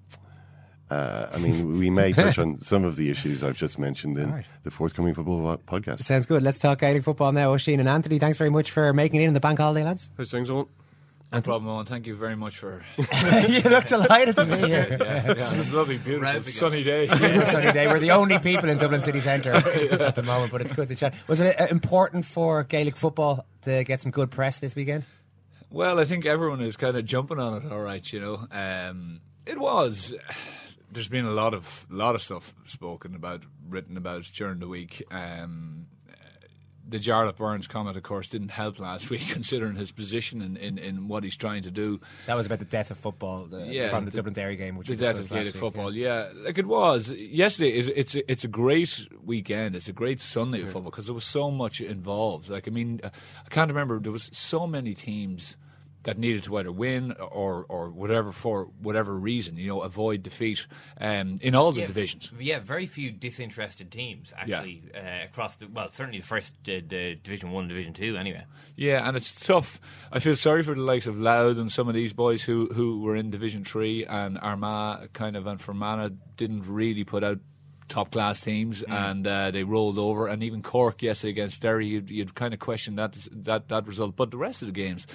C: uh, I mean, we may touch on some of the issues I've just mentioned in
B: All right.
C: the forthcoming football podcast.
B: Sounds good. Let's talk Gaelic football now. Oisin and Anthony, thanks very much for making it in the bank holiday, lads.
O: How's things on?
P: No problem, Eoin. Thank you very much for.
B: you look delighted to be here.
P: yeah, yeah, it's lovely, beautiful,
D: Razzing
P: sunny day.
B: Yeah, sunny day. We're the only people in Dublin city centre at the moment, but it's good to chat. Was it uh, important for Gaelic football to get some good press this weekend?
P: Well, I think everyone is kind of jumping on it. All right, you know, um, it was. There's been a lot of lot of stuff spoken about, written about during the week. Um, the Jarlath Burns comment, of course, didn't help last week, considering his position in, in, in what he's trying to do.
B: That was about the death of football the, from the, Dublin Derry game, which
P: was
B: the
P: death of Gaelic
B: week,
P: football. Yeah. like it was yesterday. It, it's a, it's a great weekend. It's a great Sunday of football because there was so much involved. Like I mean, uh, I can't remember. There was so many teams that needed to either win or or whatever for whatever reason, you know, avoid defeat um, in all the
D: yeah,
P: divisions.
D: Yeah, very few disinterested teams actually uh, across the well, certainly the first uh, the Division One, Division Two, anyway.
P: Yeah, and it's tough. I feel sorry for the likes of Louth and some of these boys who, who were in Division Three and Armagh kind of and Fermanagh didn't really put out top class teams
D: Mm.
P: and uh, they rolled over. And even Cork yesterday against Derry, you'd, you'd kind of question that that that result. But the rest of the games.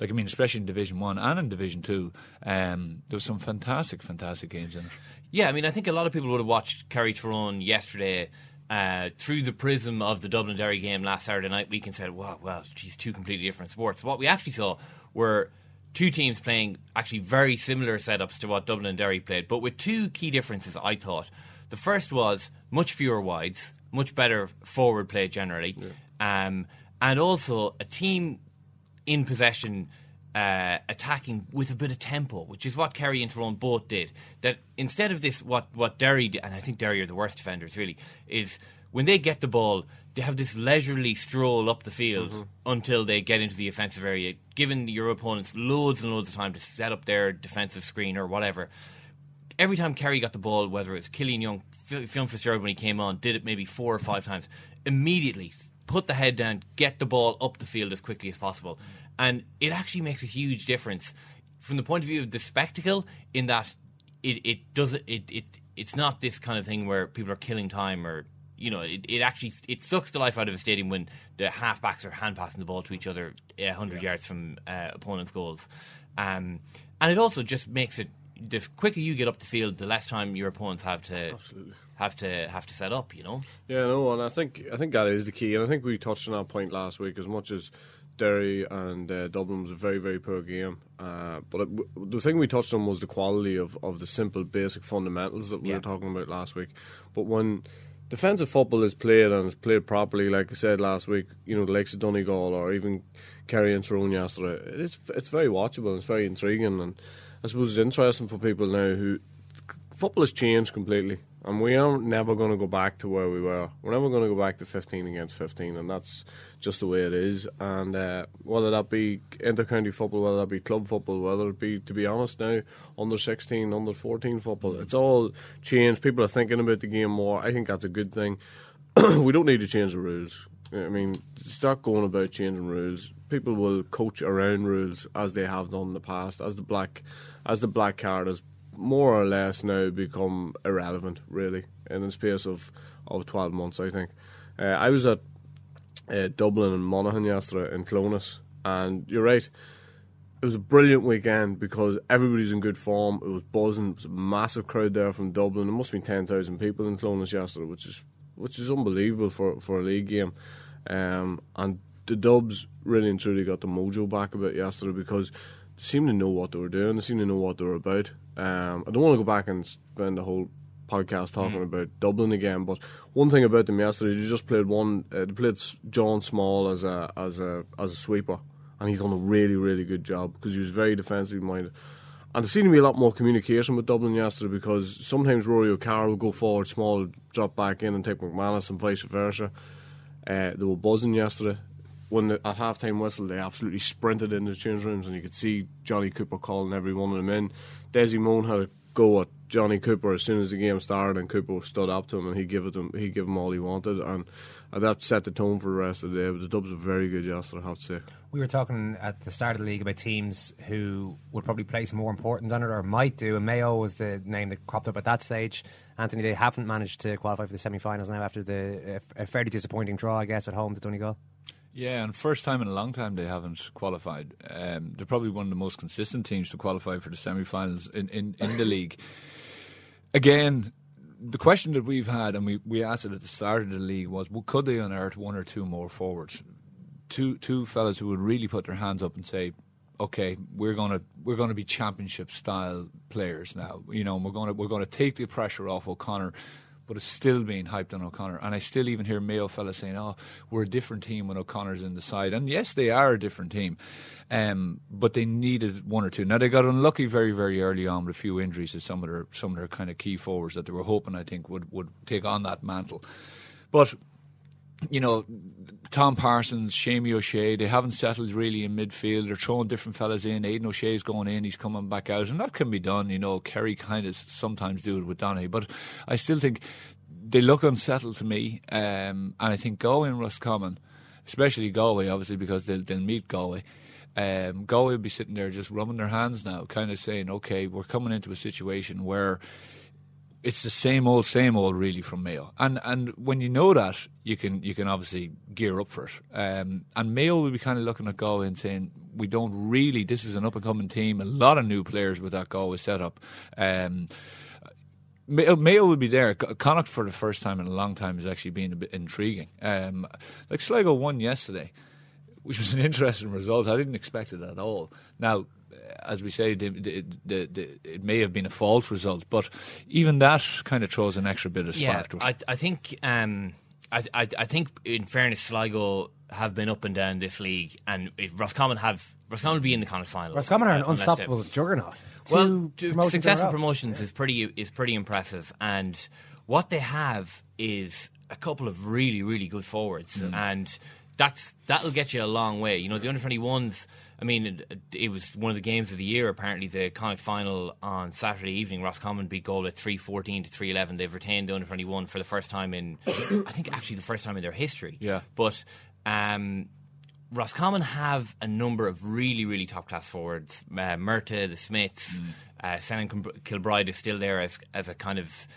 P: Like I mean, especially in Division One and in Division Two, um, there was some fantastic, fantastic games in it.
D: Yeah, I mean, I think a lot of people would have watched Kerry Tyrone yesterday uh, through the prism of the Dublin Derry game last Saturday night week and said, "Wow, well, geez, two completely different sports." What we actually saw were two teams playing actually very similar setups to what Dublin and Derry played, but with two key differences. I thought the first was much fewer wides, much better forward play generally, um, and also a team in possession. Uh, attacking with a bit of tempo, which is what Kerry and Tyrone both did. That instead of this, what what Derry did, and I think Derry are the worst defenders really, is when they get the ball, they have this leisurely stroll up the field
C: Mm-hmm.
D: until they get into the offensive area, giving your opponents loads and loads of time to set up their defensive screen or whatever. Every time Kerry got the ball, whether it was Killian Young, Fionn Fitzgerald when he came on, did it maybe four or five times, immediately put the head down, get the ball up the field as quickly as possible. And it actually makes a huge difference from the point of view of the spectacle in that it, it does it, it it's not this kind of thing where people are killing time or you know it, it actually it sucks the life out of a stadium when the halfbacks are hand passing the ball to each other a hundred yards from uh, opponents' goals, um, and it also just makes it the quicker you get up the field, the less time your opponents have to have to have to set up. You know.
O: Yeah, no, and I think I think that is the key, and I think we touched on that point last week. As much as Derry and uh, Dublin was a very very poor game, uh, but it, the thing we touched on was the quality of, of the simple basic fundamentals that we
D: Yeah.
O: were talking about last week. But when defensive football is played and is played properly, like I said last week, you know the likes of Donegal or even Kerry and Tyrone yesterday, it's it's very watchable, and it's very intriguing, and I suppose it's interesting for people now who football has changed completely, and we are never going to go back to where we were. We're never going to go back to 15 against 15, and that's just the way it is. And uh, whether that be inter-county football, whether that be club football, whether it be, to be honest now, under 16, under 14 football, it's all changed. People are thinking about the game more. I think that's a good thing. we don't need to change the rules. I mean, start going about changing rules. People will coach around rules as they have done in the past, as the black, as the black card has more or less now become irrelevant, really, in the space of, of 12 months, I think. Uh, I was at uh, Dublin and Monaghan yesterday in Clones, and you're right. It was a brilliant weekend because everybody's in good form. It was buzzing. It was a massive crowd there from Dublin. There must have been 10,000 people in Clones yesterday, which is which is unbelievable for, for a league game. Um, and the Dubs really and truly got the mojo back a bit yesterday because they seemed to know what they were doing. They seemed to know what they were about. Um, I don't want to go back and spend the whole podcast talking about Dublin again, but one thing about them yesterday, they just played one. Uh, they played John Small as a as a as a sweeper, and he's done a really really good job because he was very defensively minded. And there seemed to be a lot more communication with Dublin yesterday because sometimes Rory O'Carroll would go forward, Small drop back in and take McManus and vice versa. Uh, they were buzzing yesterday. When the, at half time whistle, they absolutely sprinted into the change rooms, and you could see Johnny Cooper calling every one of them in. Dessie Mone had a go at Johnny Cooper as soon as the game started, and Cooper stood up to him and he gave it him. He gave him all he wanted, and uh, that set the tone for the rest of the day. But the Dubs were very good yesterday, I have to say.
B: We were talking at the start of the league about teams who would probably place more importance on it or might do, and Mayo was the name that cropped up at that stage. Anthony, they haven't managed to qualify for the semi finals now after the a fairly disappointing draw, I guess, at home to Donegal.
P: Yeah, and first time in a long time they haven't qualified. Um, they're probably one of the most consistent teams to qualify for the semi-finals in, in, in the league. Again, the question that we've had, and we, we asked it at the start of the league, was well, could they unearth one or two more forwards? Two two fellas who would really put their hands up and say, okay, we're gonna we're gonna be championship style players now. You know, we're gonna we're gonna take the pressure off O'Connor. But it's still being hyped on O'Connor, and I still even hear Mayo fellas saying, "Oh, we're a different team when O'Connor's in the side." And yes, they are a different team, um, but they needed one or two. Now they got unlucky very, very early on with a few injuries to some of their some of their kind of key forwards that they were hoping, I think, would would take on that mantle. But you know, Tom Parsons, Seamie O'Shea, they haven't settled really in midfield. They're throwing different fellas in. Aidan O'Shea's going in, he's coming back out, and that can be done. You know, Kerry kind of sometimes do it with Donny, but I still think they look unsettled to me. Um, and I think Galway and Roscommon, especially Galway, obviously because they'll, they'll meet Galway. Um, Galway will be sitting there just rubbing their hands now, kind of saying, "Okay, we're coming into a situation where." It's the same old, same old, really, from Mayo. And and when you know that, you can you can obviously gear up for it. Um, and Mayo will be kind of looking at Galway and saying, we don't really. This is an up and coming team. A lot of new players with that Galway setup. Um, Mayo, Mayo will be there. Connacht for the first time in a long time is actually being a bit intriguing. Um, like Sligo won yesterday, which was an interesting result. I didn't expect it at all. Now as we say, the, the, the, it may have been a false result, but even that kind of throws an extra bit of spark
D: yeah, I, I, think, um, I, I, I, think, in fairness, Sligo have been up and down this league, and if Roscommon have Roscommon will be in the Connacht final.
B: Roscommon are an uh, unstoppable juggernaut.
D: Well, successful promotions is pretty is pretty impressive, and what they have is a couple of really really good forwards, mm. and that's that'll get you a long way. You know, the under twenty ones I mean, it, it, was one of the games of the year. Apparently, the Connacht final on Saturday evening, Roscommon beat Galway three fourteen to three eleven. They've retained the under twenty one for the first time in, I think, actually the first time in their history.
P: Yeah,
D: but. Um, Roscommon have a number of really, really top class forwards. Uh, Murtagh, the Smiths, mm. uh, Senan Kilbride is still there as as a kind of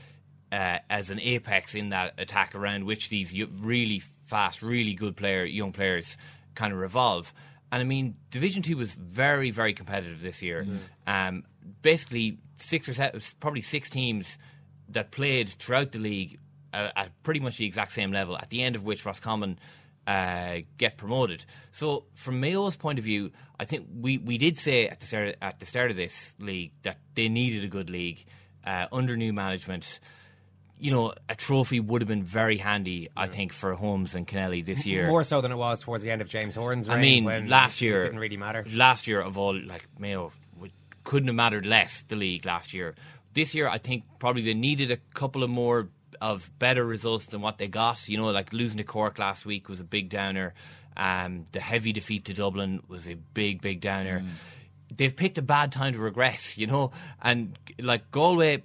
D: uh, as an apex in that attack around which these really fast, really good player, young players kind of revolve. And I mean, Division Two was very, very competitive this year. Mm. Um, basically, six or seven, probably six teams that played throughout the league uh, at pretty much the exact same level. At the end of which Roscommon uh, get promoted. So, from Mayo's point of view, I think we, we did say at the start at the start of this league that they needed a good league uh, under new management you know, a trophy would have been very handy, I think, for Holmes and Connelly this year.
B: More so than it was towards the end of James Horan's reign.
D: I mean, last year
B: it didn't really matter.
D: Last year of all, like Mayo couldn't have mattered less. The league last year. This year, I think probably they needed a couple of more of better results than what they got. You know, like losing to Cork last week was a big downer. Um, the heavy defeat to Dublin was a big, big downer. Mm. They've picked a bad time to regress, you know, and like Galway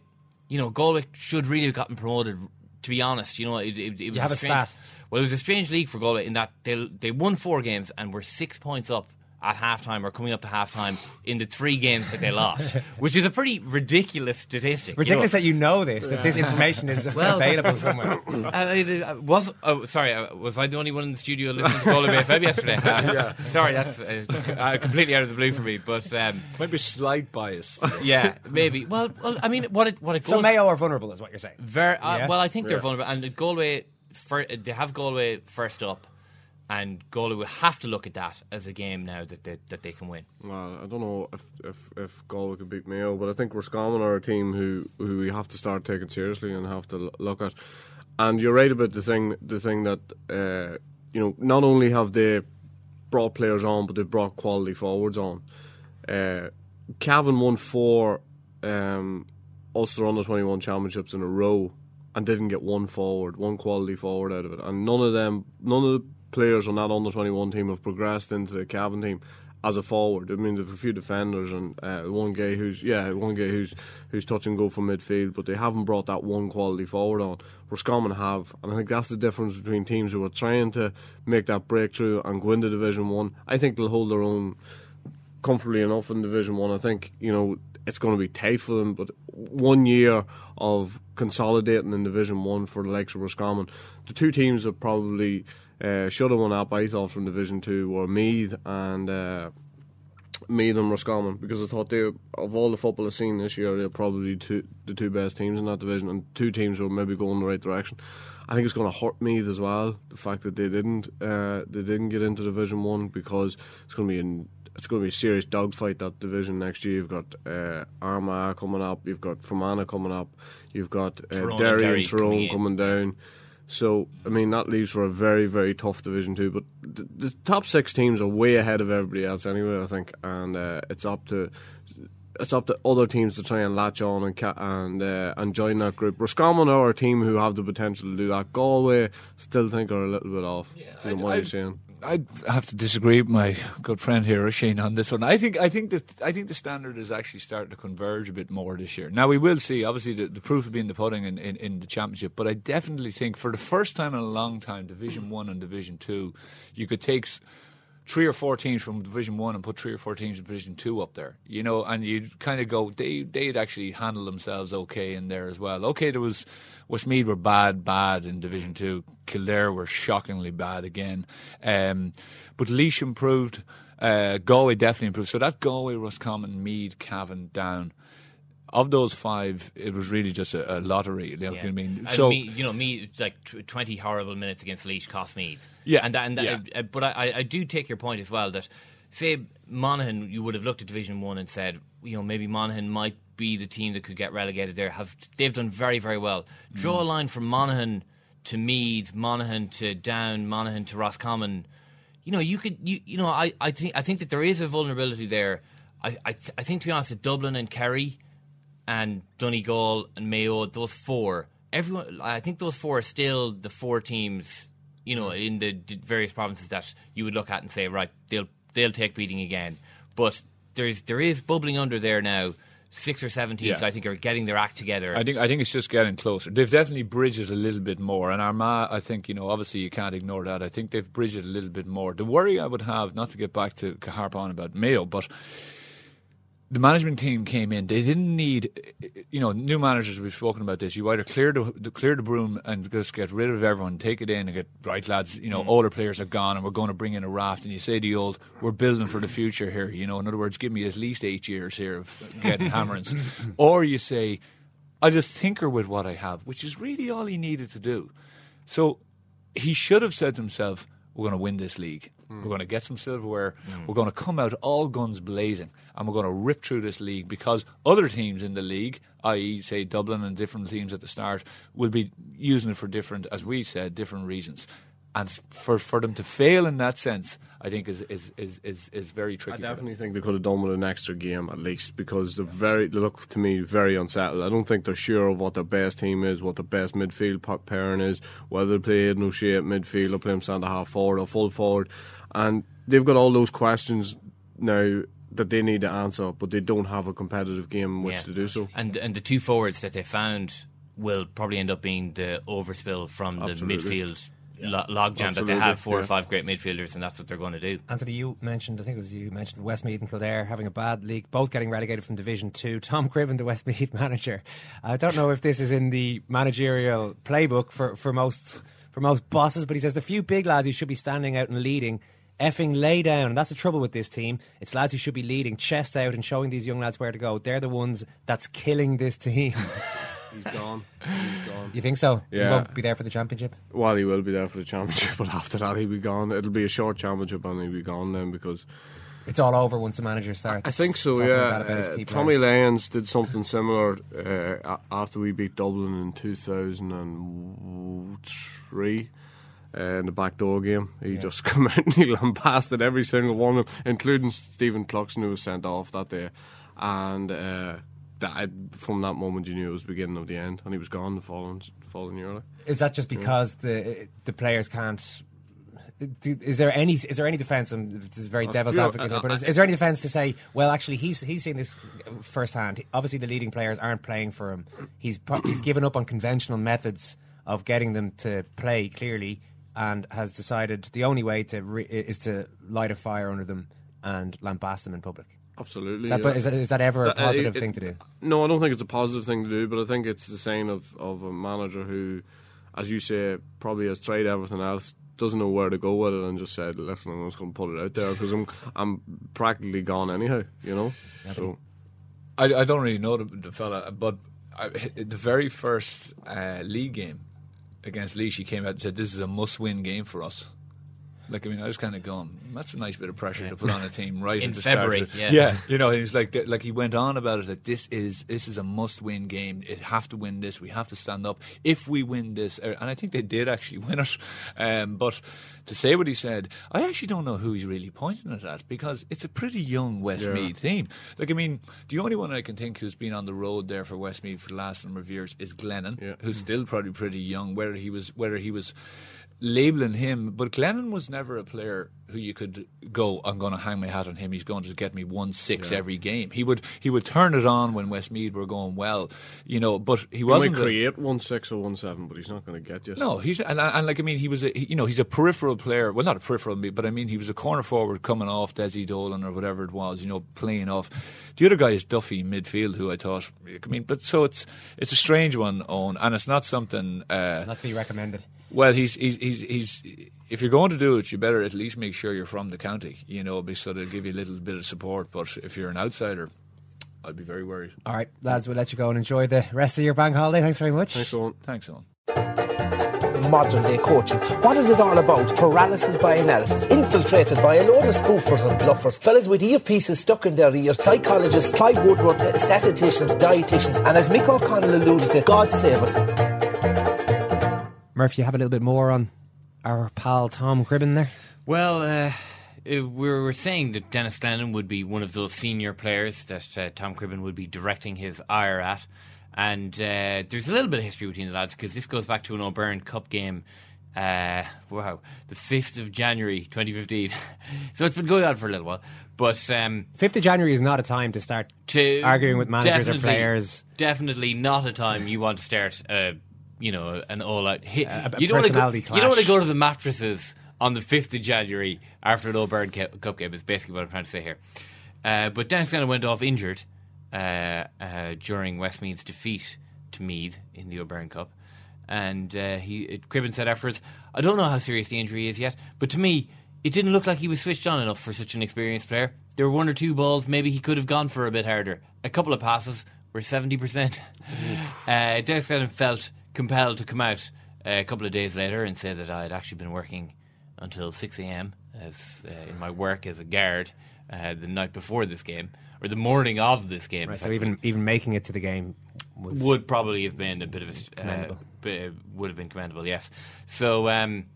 D: you know, Galway should really have gotten promoted. To be honest, you know, it, it, it was
B: you have a,
D: strange,
B: stat.
D: Well, it was a strange league for Galway in that they they won four games and were six points up at halftime or coming up to halftime in the three games that they lost, which is a pretty ridiculous statistic.
B: Ridiculous
D: you
B: know? that you know this, that this information is well, available somewhere.
D: Uh, was oh, sorry, uh, was I the only one in the studio listening to Galway FM yesterday? Uh, yeah. Sorry, that's uh, completely out of the blue for me. But um,
P: might be slight bias.
D: yeah, maybe. Well, well, I mean, what it what it goes.
B: So Mayo are vulnerable, is what you're saying.
D: Very uh, yeah. well. I think they're vulnerable, and Galway. For, they have Galway first up and Galway will have to look at that as a game now that they, that they can win.
O: Well, I don't know if, if, if Galway can beat Mayo, but I think Roscommon are a team who, who we have to start taking seriously and have to look at. And you're right about the thing the thing that uh, you know not only have they brought players on, but they've brought quality forwards on. Uh, Cavan won four um, Ulster Under Twenty One championships in a row and didn't get one forward, one quality forward out of it, and none of them, none of the players on that under 21 team have progressed into the Cavan team as a forward. I mean, there's a few defenders and uh, one guy who's yeah, one guy who's who's touch and go from midfield, but they haven't brought that one quality forward on. Roscommon have, and I think that's the difference between teams who are trying to make that breakthrough and go into Division One. I think they'll hold their own comfortably enough in Division One. I. Think you know it's going to be tight for them, but one year of consolidating in Division One for the likes of Roscommon, the two teams have probably uh, should have won up, I thought, from Division 2 were Meath and uh, Meath and Roscommon because I thought they, of all the football I've seen this year, they're probably two, the two best teams in that division and two teams will maybe go in the right direction. I think it's going to hurt Meath as well. The fact that they didn't uh, they didn't get into Division One because it's going to be in, it's going to be a serious dogfight that division next year. You've got uh, Armagh coming up, you've got Fermanagh coming up, you've got uh, Derry and Tyrone coming down. So, I mean, that leaves for a very, very tough Division Two. But the, the top six teams are way ahead of everybody else anyway, I think. And uh, it's up to it's up to other teams to try and latch on and ca- and uh, and join that group. Roscommon are a team who have the potential to do that. Galway still think are a little bit off. Yeah, know what you're saying.
P: I have to disagree with my good friend here, Shane, on this one. I think I think that I think the standard is actually starting to converge a bit more this year. Now we will see. Obviously, the, the proof will be in the pudding in, in, in, the championship. But I definitely think for the first time in a long time, Division One and Division Two, you could take three or four teams from Division One and put three or four teams from Division Two up there. You know, and you'd kind of go they they'd actually handle themselves okay in there as well. Okay, there was Westmeath were bad, bad in Division Two. Kildare were shockingly bad again. Um, but Laois improved. Uh, Galway definitely improved. So that Galway, Roscommon, Meath, Cavan, Down. Of those five, it was really just a, a lottery. You know
D: Yeah.
P: what I mean?
D: And
P: So
D: me, you know, me like tw- twenty horrible minutes against Laois cost me.
P: Yeah,
D: and that, and that,
P: yeah.
D: uh, but I, I do take your point as well that say Monaghan, you would have looked at Division One and said, you know, maybe Monaghan might be the team that could get relegated there. Have they've done very very well. Draw a line from Monaghan to Meath, Monaghan to Down, Monaghan to Roscommon. You know, you could you you know I, I think I think that there is a vulnerability there. I I, I think to be honest, that Dublin and Kerry and Donegal and Mayo, those four, everyone, I think those four are still the four teams, you know, mm. in the d- various provinces that you would look at and say, right, they'll they'll take beating again. But there's there is bubbling under there now. Six or seven teams,
P: Yeah.
D: I think, are getting their act together.
P: I think I think it's just getting closer. They've definitely bridged it a little bit more, and Armagh, I think you know, obviously you can't ignore that. I think they've bridged it a little bit more. The worry I would have, not to get back to harp on about Mayo, but the management team came in. They didn't need, you know, new managers. We've spoken about this. You either clear the, the clear the broom and just get rid of everyone, take it in, and get right, lads. You know, mm. older players are gone, and we're going to bring in a raft. And you say the old, we're building for the future here. You know, in other words, give me at least eight years here of getting hammerings, or you say, I just tinker with what I have, which is really all he needed to do. So he should have said to himself, "We're going to win this league. Mm. We're going to get some silverware. Mm. We're going to come out all guns blazing, and we're going to rip through this league because other teams in the league, i.e., say Dublin and different teams at the start, will be using it for different, as we said, different reasons." And for, for them to fail in that sense, I think is is, is, is, is very tricky.
O: I definitely think they could have done with an extra game at least because they're very they look to me very unsettled. I don't think they're sure of what their best team is, what the best midfield pairing is, whether they play Aidan O'Shea at midfield or play him centre half forward or full forward, and they've got all those questions now that they need to answer, but they don't have a competitive game in which
D: Yeah.
O: to do so.
D: And and the two forwards that they found will probably end up being the overspill from
O: Absolutely.
D: the midfield lo- logjam that they have four or five great midfielders, and that's what they're going to do.
B: Anthony, you mentioned, I think it was you mentioned Westmeath and Kildare having a bad league, both getting relegated from Division Two. Tom Cribbin, the Westmeath manager. I don't know if this is in the managerial playbook for, for most for most bosses, but he says the few big lads who should be standing out and leading. Effing lay down, and that's the trouble with this team. It's lads who should be leading, chest out, and showing these young lads where to go. They're the ones that's killing this team.
O: He's gone. He's gone.
B: You think so? He
O: Yeah.
B: won't be there for the championship.
O: Well, he will be there for the championship, but after that he'll be gone. It'll be a short championship, and he'll be gone then because
B: It's all over once the manager starts.
O: I think so. Yeah,
B: about that about his
O: Uh, Tommy
B: players.
O: Lyons did something similar uh, after we beat Dublin in two thousand and three. Uh, in the back door game, he just come out and he lambasted every single one of them, including Stephen Cluxton, who was sent off that day. And uh, that, from that moment, you knew it was the beginning of the end, and he was gone the following following year.
B: Is that just because the the players can't? Is there any is there any defence? And this is very devil's advocate, here, but is, is there any defence to say? Well, actually, he's he's seen this firsthand. Obviously, the leading players aren't playing for him. He's he's given up on conventional methods of getting them to play clearly, and has decided the only way to re- is to light a fire under them and lambast them in public.
O: Absolutely.
B: That,
O: yeah.
B: but is, that- is that ever a
O: That- uh,
B: positive
O: it-
B: thing to do?
O: No, I don't think it's a positive thing to do, but I think it's the sign of, of a manager who, as you say, probably has tried everything else, doesn't know where to go with it, and just said, "Listen, I'm just going to put it out there because I'm I'm practically gone anyhow." You know. So
P: I, I don't really know the, the fella, but I, the very first uh, league game against Laois, he came out and said, "This is a must-win game for us." Like I mean, I was kind of going, that's a nice bit of pressure to put on a team right
D: In February, yeah.
P: yeah, you know, he was like, like he went on about it that this is this is a must-win game. It have to win this. We have to stand up. If we win this, uh, and I think they did actually win it. Um, but to say what he said, I actually don't know who he's really pointing it at because it's a pretty young Westmeath team. Like I mean, the only one I can think who's been on the road there for Westmeath for the last number of years is Glennon, who's still probably pretty young. Whether he was whether he was labeling him, but Glennon was never a player who you could go, I'm going to hang my hat on him. He's going to get me one six
O: Yeah.
P: every game. He would he would turn it on when Westmeath were going well, you know. But he
O: He
P: wasn't
O: might
P: a-
O: create one six or one seven, but he's not going to get you.
P: no, he's and, and like I mean, he was a he- you know he's a peripheral player. Well, not a peripheral, but I mean he was a corner forward coming off Dessie Dolan or whatever it was. You know, playing off. The other guy is Duffy midfield, who I thought. I mean, but so it's it's a strange one, Eoin, and it's not something. Uh,
B: Not to be recommended.
P: Well, he's he's he's. he's if you're going to do it, you better at least make sure you're from the county, you know, be- so they'll give you a little bit of support. But if you're an outsider, I'd be very worried.
B: All right, lads, we'll let you go and enjoy the rest of your bank holiday. Thanks very much.
O: Thanks, Eoin.
P: Thanks, Eoin.
Q: modern day coaching. What is it all about? Paralysis by analysis. Infiltrated by a load of spoofers and bluffers. Fellas with earpieces stuck in their ear. Psychologists, Clive Woodward, statisticians, dietitians. And as Mick O'Connell alluded to, God save us.
B: Murph, you have a little bit more on our pal Tom Cribbin there?
D: Well, uh, uh, we were saying that Denis Glennon would be one of those senior players that uh, Tom Cribbin would be directing his ire at. And uh, there's a little bit of history between the lads because this goes back to an O'Byrne Cup game. Uh, wow, the 5th of January 2015. so it's been going on for a little while. But um,
B: 5th of January is not a time to start
D: to
B: arguing with managers or players.
D: Definitely not a time you want to start, uh, you know, an all-out hit.
B: A- a
D: you don't want to go. You don't want to go to the mattresses on the fifth of January after an O'Byrne Cu- Cup game. Is basically what I'm trying to say here. Uh, but Denis Glennon went off injured uh, uh, during Westmeath's defeat to Meath in the O'Byrne Cup. And uh, he, Cribbin said afterwards, I don't know how serious the injury is yet, but to me, it didn't look like he was switched on enough for such an experienced player. There were one or two balls, maybe he could have gone for a bit harder. A couple of passes were 70%. uh, Dennis Glennon felt compelled to come out uh, a couple of days later and say that I had actually been working until 6 a.m. as uh, in my work as a guard uh, the night before this game, or the morning of this game.
B: Right, so even even making it to the game was
D: would probably have been a bit of a uh,
B: Commendable.
D: b- would have been commendable. Yes. So um,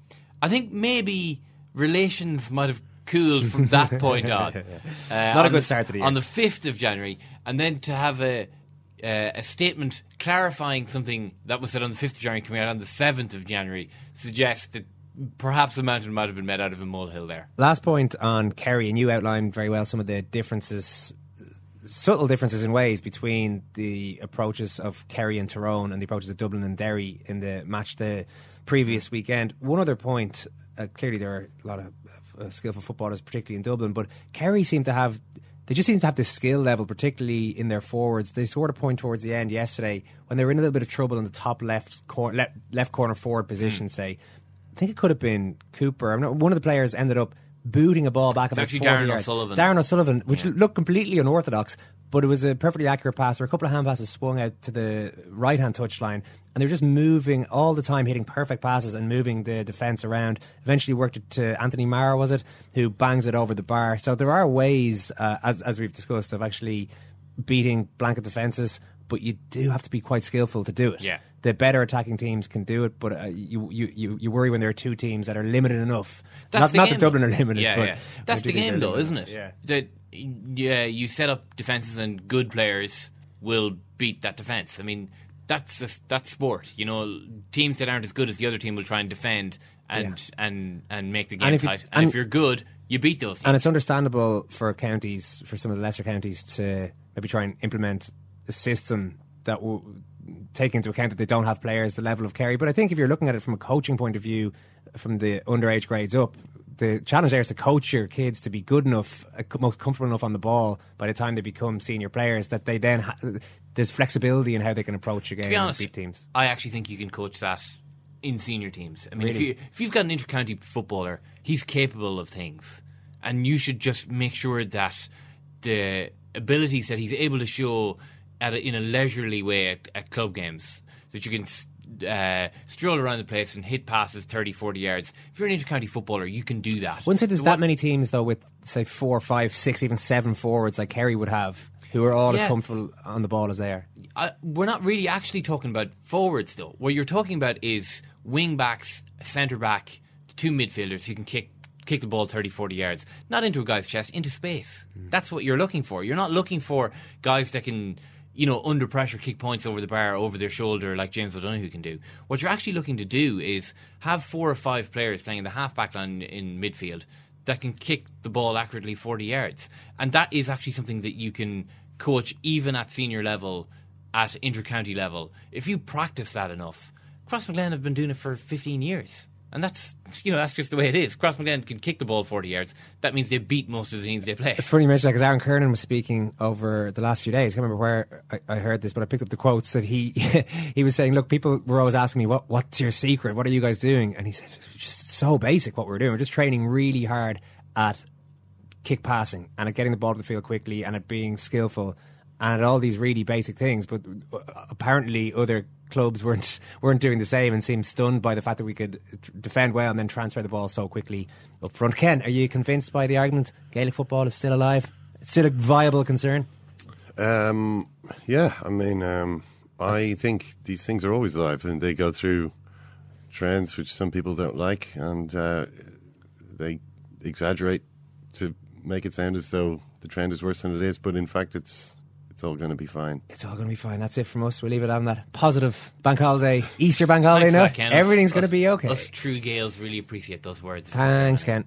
D: I think maybe relations might have cooled from that point on. Uh,
B: Not a
D: on
B: good
D: the-
B: start to the year.
D: on the fifth of January, and then to have a. Uh, a statement clarifying something that was said on the 5th of January coming out on the 7th of January suggests that perhaps a mountain might have been made out of a molehill there.
B: Last point on Kerry, and you outlined very well some of the differences, subtle differences in ways between the approaches of Kerry and Tyrone and the approaches of Dublin and Derry in the match the previous weekend. One other point, uh, clearly there are a lot of uh, skillful footballers, particularly in Dublin, but Kerry seem to have. They just seem to have this skill level, particularly in their forwards. They scored a point towards the end yesterday when they were in a little bit of trouble in the top left cor- left, left corner forward position. Hmm. Say, I think it could have been Cooper. I'm not, one of the players ended up booting a ball back
D: It's
B: about
D: actually
B: 40
D: Darren
B: yards.
D: O'Sullivan.
B: Darren O'Sullivan, which looked completely unorthodox, but it was a perfectly accurate pass. There were a couple of hand passes swung out to the right hand touchline, and they were just moving all the time, hitting perfect passes and moving the defence around. Eventually worked it to Anthony Maher, was it, who bangs it over the bar. So there are ways, uh, as, as we've discussed, of actually beating blanket defences, but you do have to be quite skillful to do it.
D: Yeah.
B: The better attacking teams can do it, but uh, you, you, you, you worry when there are two teams that are limited enough.
D: That's
B: not
D: the
B: not that Dublin are limited,
D: Yeah,
B: but
D: yeah. that's the game, though, isn't it?
B: Yeah.
D: That yeah, you set up defenses and good players will beat that defense. I mean, that's the, that's sport. You know, teams that aren't as good as the other team will try and defend and and and make the game
B: And if you-
D: tight. and,
B: and-
D: if you're good, you beat those. Teams.
B: And it's understandable for counties, for some of the lesser counties, to maybe try and implement a system that will take into account that they don't have players the level of Kerry. But I think if you're looking at it from a coaching point of view, from the underage grades up, the challenge there is to coach your kids to be good enough, uh, most comfortable enough on the ball by the time they become senior players that they then ha- there's flexibility in how they can approach a game
D: to be honest,
B: beat teams.
D: I actually think you can coach that in senior teams. I mean, if you if you've got an intercounty footballer, he's capable of things, and you should just make sure that the abilities that he's able to show at a, in a leisurely way at, at club games that you can uh, stroll around the place and hit passes 30, 40 yards. If you're an intercounty footballer, you can do that.
B: Wouldn't say there's that many teams though with say four, five, six, even seven forwards like Kerry would have, who are all as comfortable on the ball as they are.
D: I, we're not really actually talking about forwards though. What you're talking about is wing backs, centre back, two midfielders who can kick kick the ball 30 40 yards not into a guy's chest into space that's what you're looking for you're not looking for guys that can you know under pressure kick points over the bar over their shoulder like James O'Donoghue can do. What you're actually looking to do is have four or five players playing in the half back line in midfield that can kick the ball accurately 40 yards. And that is actually something that you can coach even at senior level at inter-county level, if you practice that enough, Crossmaglen have been doing it for 15 years. And that's, you know, that's just the way it is. Crossmaglen can kick the ball 40 yards. That means they beat most of the teams they play.
B: It's funny you mention that because Aaron Kernan was speaking over the last few days. I can't remember where I, I heard this, but I picked up the quotes that he he was saying. Look, people were always asking me, "What what's your secret? What are you guys doing?" And he said, "It's just so basic what we're doing. We're just training really hard at kick passing and at getting the ball to the field quickly and at being skillful and at all these really basic things. But uh, apparently, other clubs weren't weren't doing the same and seemed stunned by the fact that we could defend well and then transfer the ball so quickly up front. Ken, are you convinced by the argument Gaelic football is still alive? It's still a viable concern.
C: Um, yeah, I mean, um, I think these things are always alive, and they go through trends which some people don't like, and uh, they exaggerate to make it sound as though the trend is worse than it is. But in fact, it's it's all going to be fine.
B: It's all going to be fine. That's it from us. We'll leave it on that positive bank holiday, Easter bank holiday
D: Thanks for
B: note.
D: that, Ken.
B: Everything's going to be okay.
D: Us true Gaels really appreciate those words.
B: Thanks, Ken.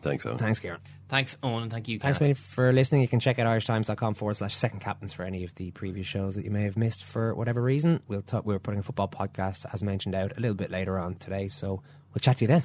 C: Thanks, Eoin.
B: Thanks, Kieran.
D: Thanks, Eoin, and thank you,
B: Thanks,
D: Kenneth.
B: mate, for listening. You can check out irishtimes.com forward slash second captains for any of the previous shows that you may have missed for whatever reason. We'll talk, we're putting a football podcast, as mentioned, out a little bit later on today. So we'll chat to you then.